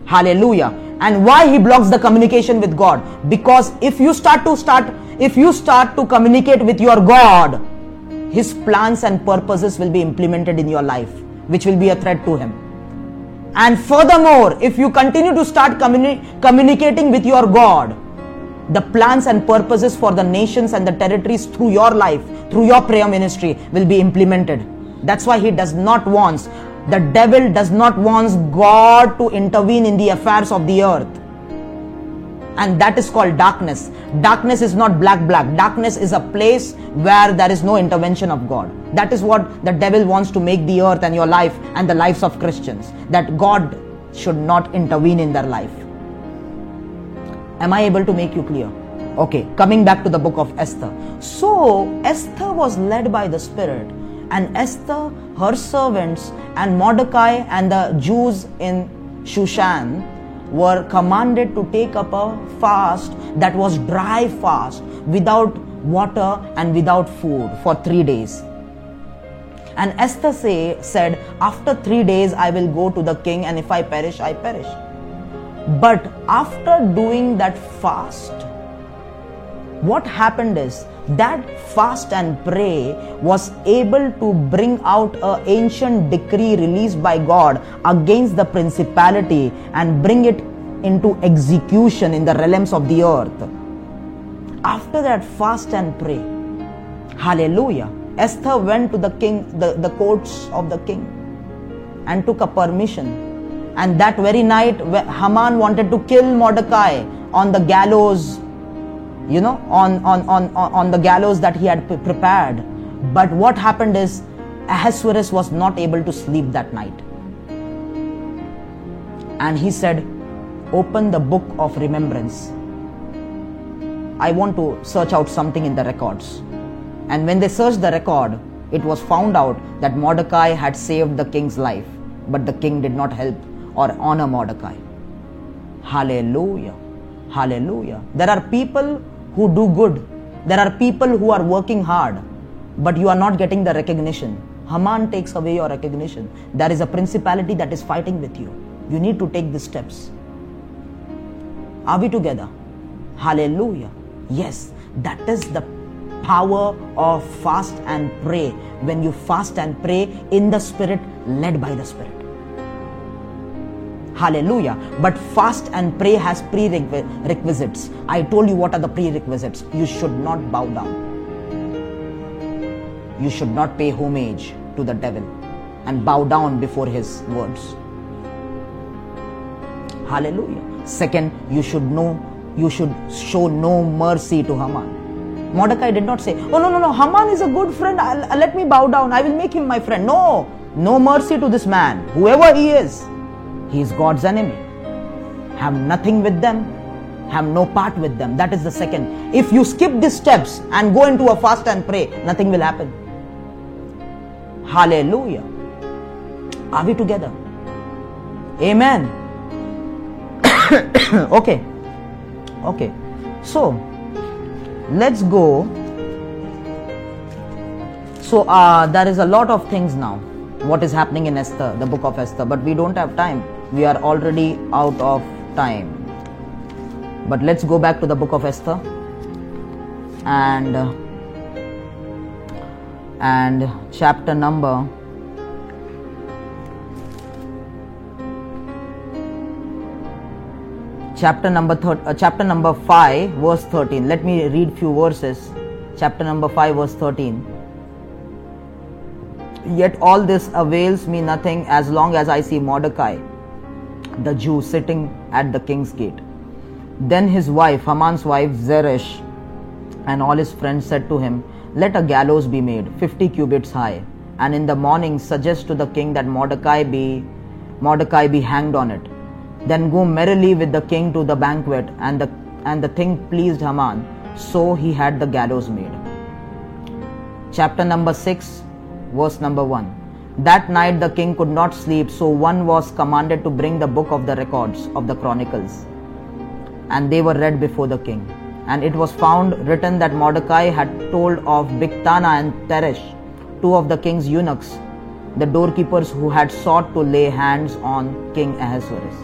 Hallelujah. And why he blocks the communication with God? Because if you start to start if you start to communicate with your God, his plans and purposes will be implemented in your life, which will be a threat to him. And furthermore, if you continue to start communi- communicating with your God, the plans and purposes for the nations and the territories through your life, through your prayer ministry, will be implemented. That's why he does not want, the devil does not want God to intervene in the affairs of the earth. And that is called darkness. Darkness is not black, black. Darkness is a place where there is no intervention of God. That is what the devil wants to make the earth and your life and the lives of Christians. That God should not intervene in their life. Am I able to make you clear? Okay, coming back to the book of Esther. So, Esther was led by the Spirit, and Esther, her servants, and Mordecai and the Jews in Shushan were commanded to take up a fast that was dry fast without water and without food for three days. And Esther say, said, After three days I will go to the king, and if I perish, I perish. But after doing that fast, what happened is that fast and pray was able to bring out a ancient decree released by God against the principality and bring it into execution in the realms of the earth. After that fast and pray, hallelujah, Esther went to the king, the, the courts of the king and took a permission and that very night, Haman wanted to kill Mordecai on the gallows you know, on, on, on, on the gallows that he had prepared. But what happened is Ahasuerus was not able to sleep that night. And he said, Open the book of remembrance. I want to search out something in the records. And when they searched the record, it was found out that Mordecai had saved the king's life, but the king did not help or honor Mordecai. Hallelujah. Hallelujah. There are people who do good. There are people who are working hard, but you are not getting the recognition. Haman takes away your recognition. There is a principality that is fighting with you. You need to take the steps. Are we together? Hallelujah. Yes, that is the power of fast and pray when you fast and pray in the spirit led by the spirit hallelujah but fast and pray has prerequisites i told you what are the prerequisites you should not bow down you should not pay homage to the devil and bow down before his words hallelujah second you should know you should show no mercy to haman Mordecai did not say, Oh, no, no, no, Haman is a good friend. I'll, let me bow down. I will make him my friend. No, no mercy to this man, whoever he is. He is God's enemy. Have nothing with them, have no part with them. That is the second. If you skip these steps and go into a fast and pray, nothing will happen. Hallelujah. Are we together? Amen. okay. Okay. So, let's go so uh, there is a lot of things now what is happening in esther the book of esther but we don't have time we are already out of time. But let's go back to the book of esther. And uh, and chapter number chapter number thir- uh, chapter number 5 verse 13 let me read few verses. Chapter number 5 verse 13 yet all this avails me nothing as long as i see mordecai the jew sitting at the king's gate then his wife haman's wife zeresh and all his friends said to him let a gallows be made 50 cubits high and in the morning suggest to the king that mordecai be mordecai be hanged on it then go merrily with the king to the banquet, and the, and the thing pleased Haman, so he had the gallows made. Chapter number 6, verse number 1. That night the king could not sleep, so one was commanded to bring the book of the records of the chronicles. And they were read before the king. And it was found written that Mordecai had told of Bigthana and Teresh, two of the king's eunuchs, the doorkeepers who had sought to lay hands on King Ahasuerus.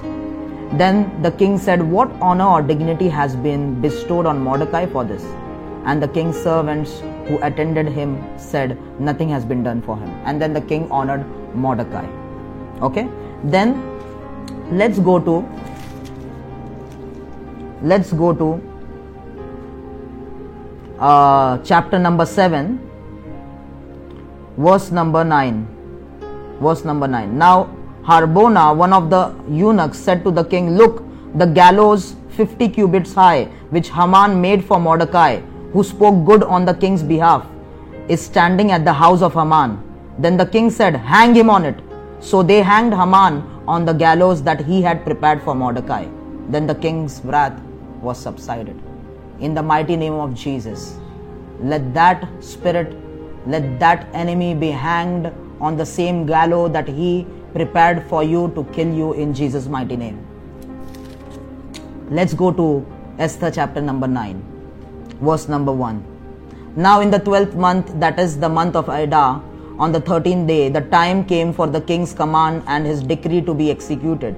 Then the king said, What honor or dignity has been bestowed on Mordecai for this? And the king's servants who attended him said, Nothing has been done for him. And then the king honored Mordecai. Okay? Then let's go to let's go to uh, chapter number 7 verse number 9 verse number 9 now Harbona, one of the eunuchs, said to the king, Look, the gallows 50 cubits high, which Haman made for Mordecai, who spoke good on the king's behalf, is standing at the house of Haman. Then the king said, Hang him on it. So they hanged Haman on the gallows that he had prepared for Mordecai. Then the king's wrath was subsided. In the mighty name of Jesus, let that spirit, let that enemy be hanged on the same gallows that he prepared for you to kill you in Jesus' mighty name. Let's go to Esther chapter number 9, verse number 1. Now, in the twelfth month, that is the month of Adar, on the thirteenth day, the time came for the king's command and his decree to be executed.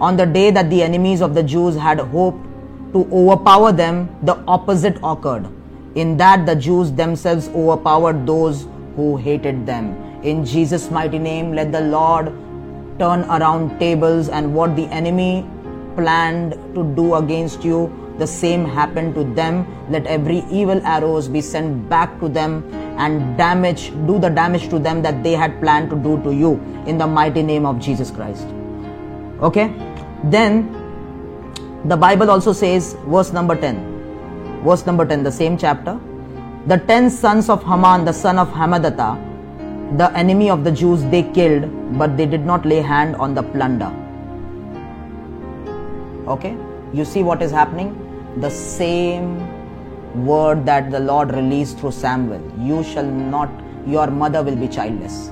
On the day that the enemies of the Jews had hoped to overpower them, the opposite occurred. In that the Jews themselves overpowered those who hated them. In Jesus' mighty name, let the Lord turn around tables and what the enemy planned to do against you the same happened to them let every evil arrows be sent back to them and damage do the damage to them that they had planned to do to you in the mighty name of jesus christ okay then the bible also says verse number 10 Verse number 10, the same chapter. The ten sons of Haman, the son of Hammedatha, the enemy of the Jews, they killed, but they did not lay hand on the plunder. Okay? You see what is happening? The same word that the Lord released through Samuel. You shall not, your mother will be childless.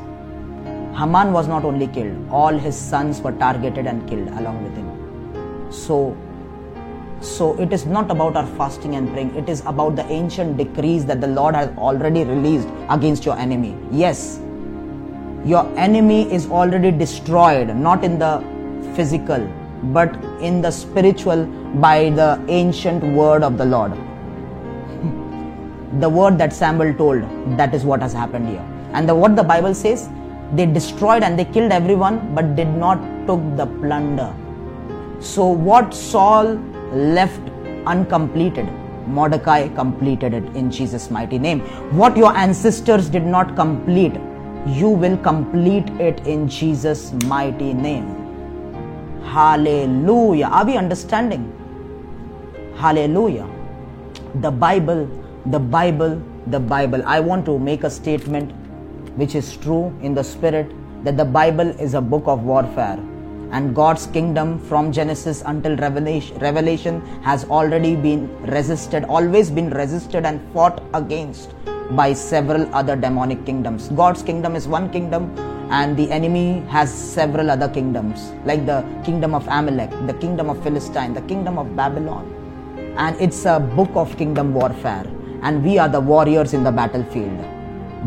Haman was not only killed, all his sons were targeted and killed along with him. So, so it is not about our fasting and praying, it is about the ancient decrees that the Lord has already released against your enemy. Yes, your enemy is already destroyed, not in the physical, but in the spiritual by the ancient word of the Lord. the word that Samuel told, that is what has happened here. And the, what the Bible says, they destroyed and they killed everyone, but did not took the plunder. So what Saul left uncompleted, Mordecai completed it in Jesus' mighty name. What your ancestors did not complete, you will complete it in Jesus' mighty name. Hallelujah. Are we understanding? Hallelujah. The Bible, the Bible, the Bible. I want to make a statement which is true in the spirit that the Bible is a book of warfare and God's kingdom from Genesis until Revelation, has already been resisted, always been resisted and fought against by several other demonic kingdoms. God's kingdom is one kingdom and the enemy has several other kingdoms like the kingdom of Amalek, the kingdom of Philistine, the kingdom of Babylon. And it's a book of kingdom warfare and we are the warriors in the battlefield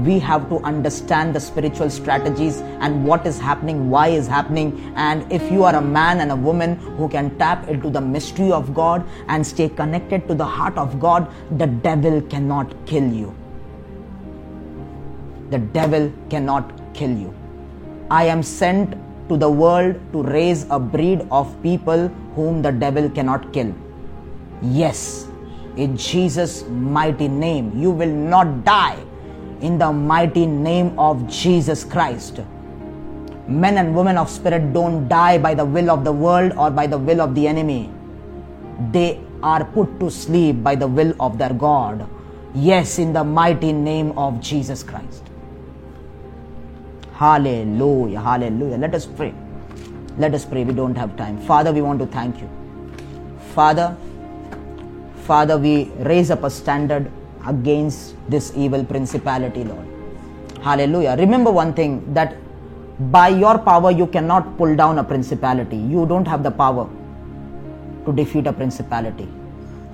we have to understand the spiritual strategies and what is happening, why is happening. And if you are a man and a woman who can tap into the mystery of God and stay connected to the heart of God, the devil cannot kill you. The devil cannot kill you. I am sent to the world to raise a breed of people whom the devil cannot kill. Yes, in Jesus' mighty name, you will not die in the mighty name of Jesus Christ. Men and women of spirit don't die by the will of the world or by the will of the enemy. They are put to sleep by the will of their God. Yes, in the mighty name of Jesus Christ. Hallelujah, hallelujah. Let us pray. Let us pray. We don't have time. Father, we want to thank you. Father, Father, we raise up a standard against this evil principality, Lord. Hallelujah. Remember one thing that by your power you cannot pull down a principality. You don't have the power to defeat a principality.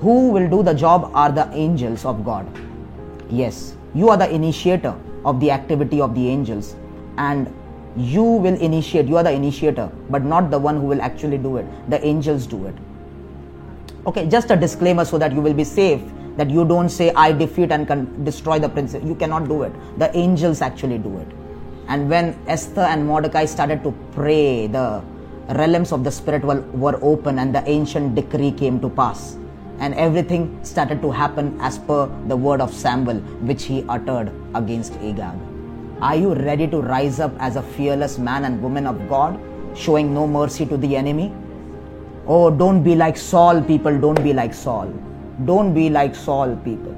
Who will do the job are the angels of God. Yes, you are the initiator of the activity of the angels and you will initiate, you are the initiator, but not the one who will actually do it. The angels do it. Okay, just a disclaimer so that you will be safe that you don't say i defeat and can destroy the prince. You cannot do it. The angels actually do it. And when esther and mordecai started to pray the realms of the spirit were, open and the ancient decree came to pass. And everything started to happen as per the word of samuel which he uttered against agag are you ready to rise up as a fearless man and woman of god showing no mercy to the enemy oh don't be like saul people don't be like saul don't be like Saul, people.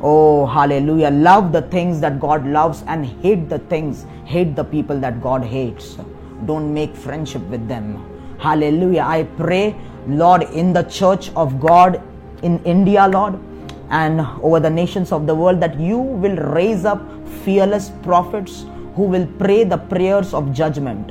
Oh, hallelujah. Love the things that God loves and hate the things, hate the people that God hates. Don't make friendship with them. Hallelujah. I pray, Lord, in the church of God in India, Lord, and over the nations of the world, that you will raise up fearless prophets who will pray the prayers of judgment.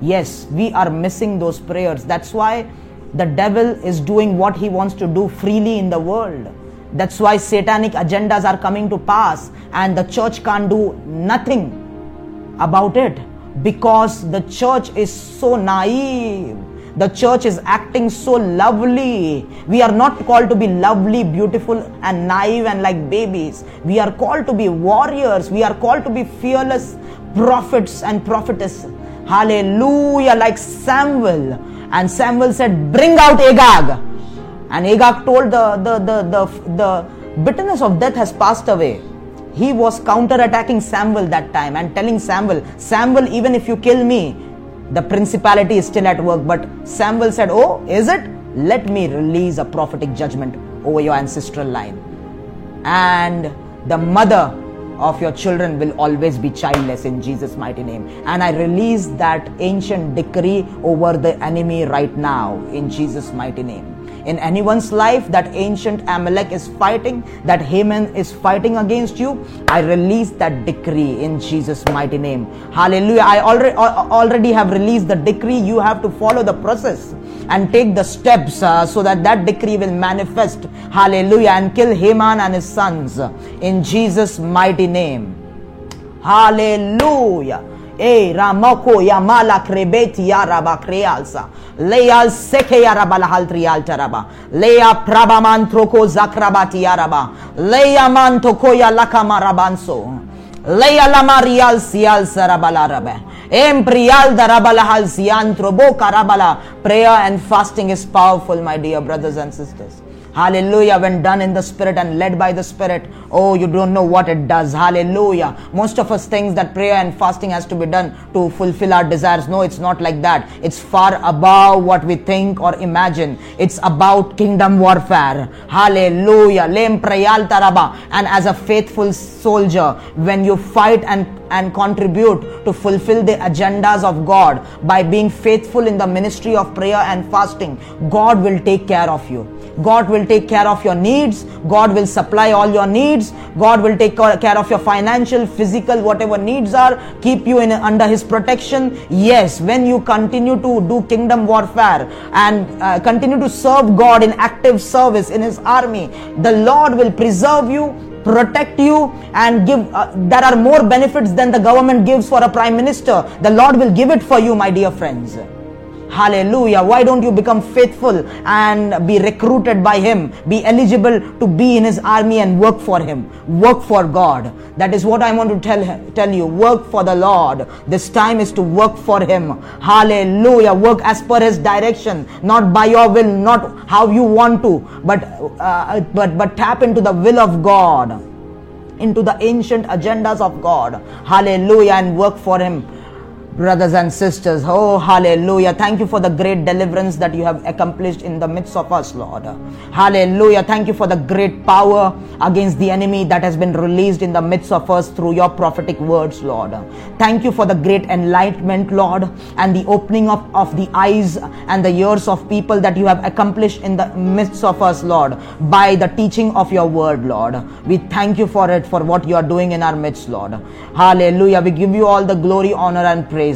Yes, we are missing those prayers. That's why the devil is doing what he wants to do freely in the world. That's why satanic agendas are coming to pass and the church can't do nothing about it because the church is so naive. The church is acting so lovely. We are not called to be lovely, beautiful, and naive and like babies. We are called to be warriors. We are called to be fearless prophets and prophetesses. Hallelujah, like Samuel and Samuel said, Bring out Agag. And Agag told the, the, the, the, the bitterness of death has passed away. He was counter-attacking Samuel that time and telling Samuel, Samuel, even if you kill me, the principality is still at work. But Samuel said, Oh, is it? Let me release a prophetic judgment over your ancestral line. And the mother of your children will always be childless in Jesus' mighty name. And I release that ancient decree over the enemy right now in Jesus' mighty name in anyone's life that ancient Amalek is fighting, that Haman is fighting against you, I release that decree in Jesus' mighty name. Hallelujah. I already, already have released the decree. You have to follow the process and take the steps uh, so that that decree will manifest. Hallelujah. And kill Haman and his sons in Jesus' mighty name. Hallelujah. E ramoko ya mala krebeti ya raba krealsa. Leal seke ya raba lahal trial taraba. Lea prabamantroko zakrabati ya raba. Lea mantoko ya lakama rabanso. Lea lamarial sial sarabala rabe. Emprial darabala hal siantro boka rabala. Prayer and fasting is powerful, my dear brothers and sisters. Hallelujah. When done in the Spirit and led by the Spirit, oh, you don't know what it does. Hallelujah. Most of us think that prayer and fasting has to be done to fulfill our desires. No, it's not like that. It's far above what we think or imagine. It's about kingdom warfare. Hallelujah. And as a faithful soldier, when you fight and and contribute to fulfill the agendas of God by being faithful in the ministry of prayer and fasting, God will take care of you. God will take care of your needs. God will supply all your needs. God will take care of your financial, physical, whatever needs are. Keep you in under His protection. Yes, when you continue to do kingdom warfare and uh, continue to serve God in active service in His army, the Lord will preserve you protect you and give uh, there are more benefits than the government gives for a prime minister the lord will give it for you my dear friends Hallelujah. Why don't you become faithful and be recruited by Him? Be eligible to be in His army and work for Him. Work for God. That is what I want to tell, tell you. Work for the Lord. This time is to work for Him. Hallelujah. Work as per His direction, not by your will, not how you want to, but, uh, but, but tap into the will of God, into the ancient agendas of God. Hallelujah. And work for Him brothers and sisters. Oh, hallelujah. Thank you for the great deliverance that you have accomplished in the midst of us, Lord. Hallelujah. Thank you for the great power against the enemy that has been released in the midst of us through your prophetic words, Lord. Thank you for the great enlightenment, Lord, and the opening of, of the eyes and the ears of people that you have accomplished in the midst of us, Lord, by the teaching of your word, Lord. We thank you for it, for what you are doing in our midst, Lord. Hallelujah. We give you all the glory, honor, and praise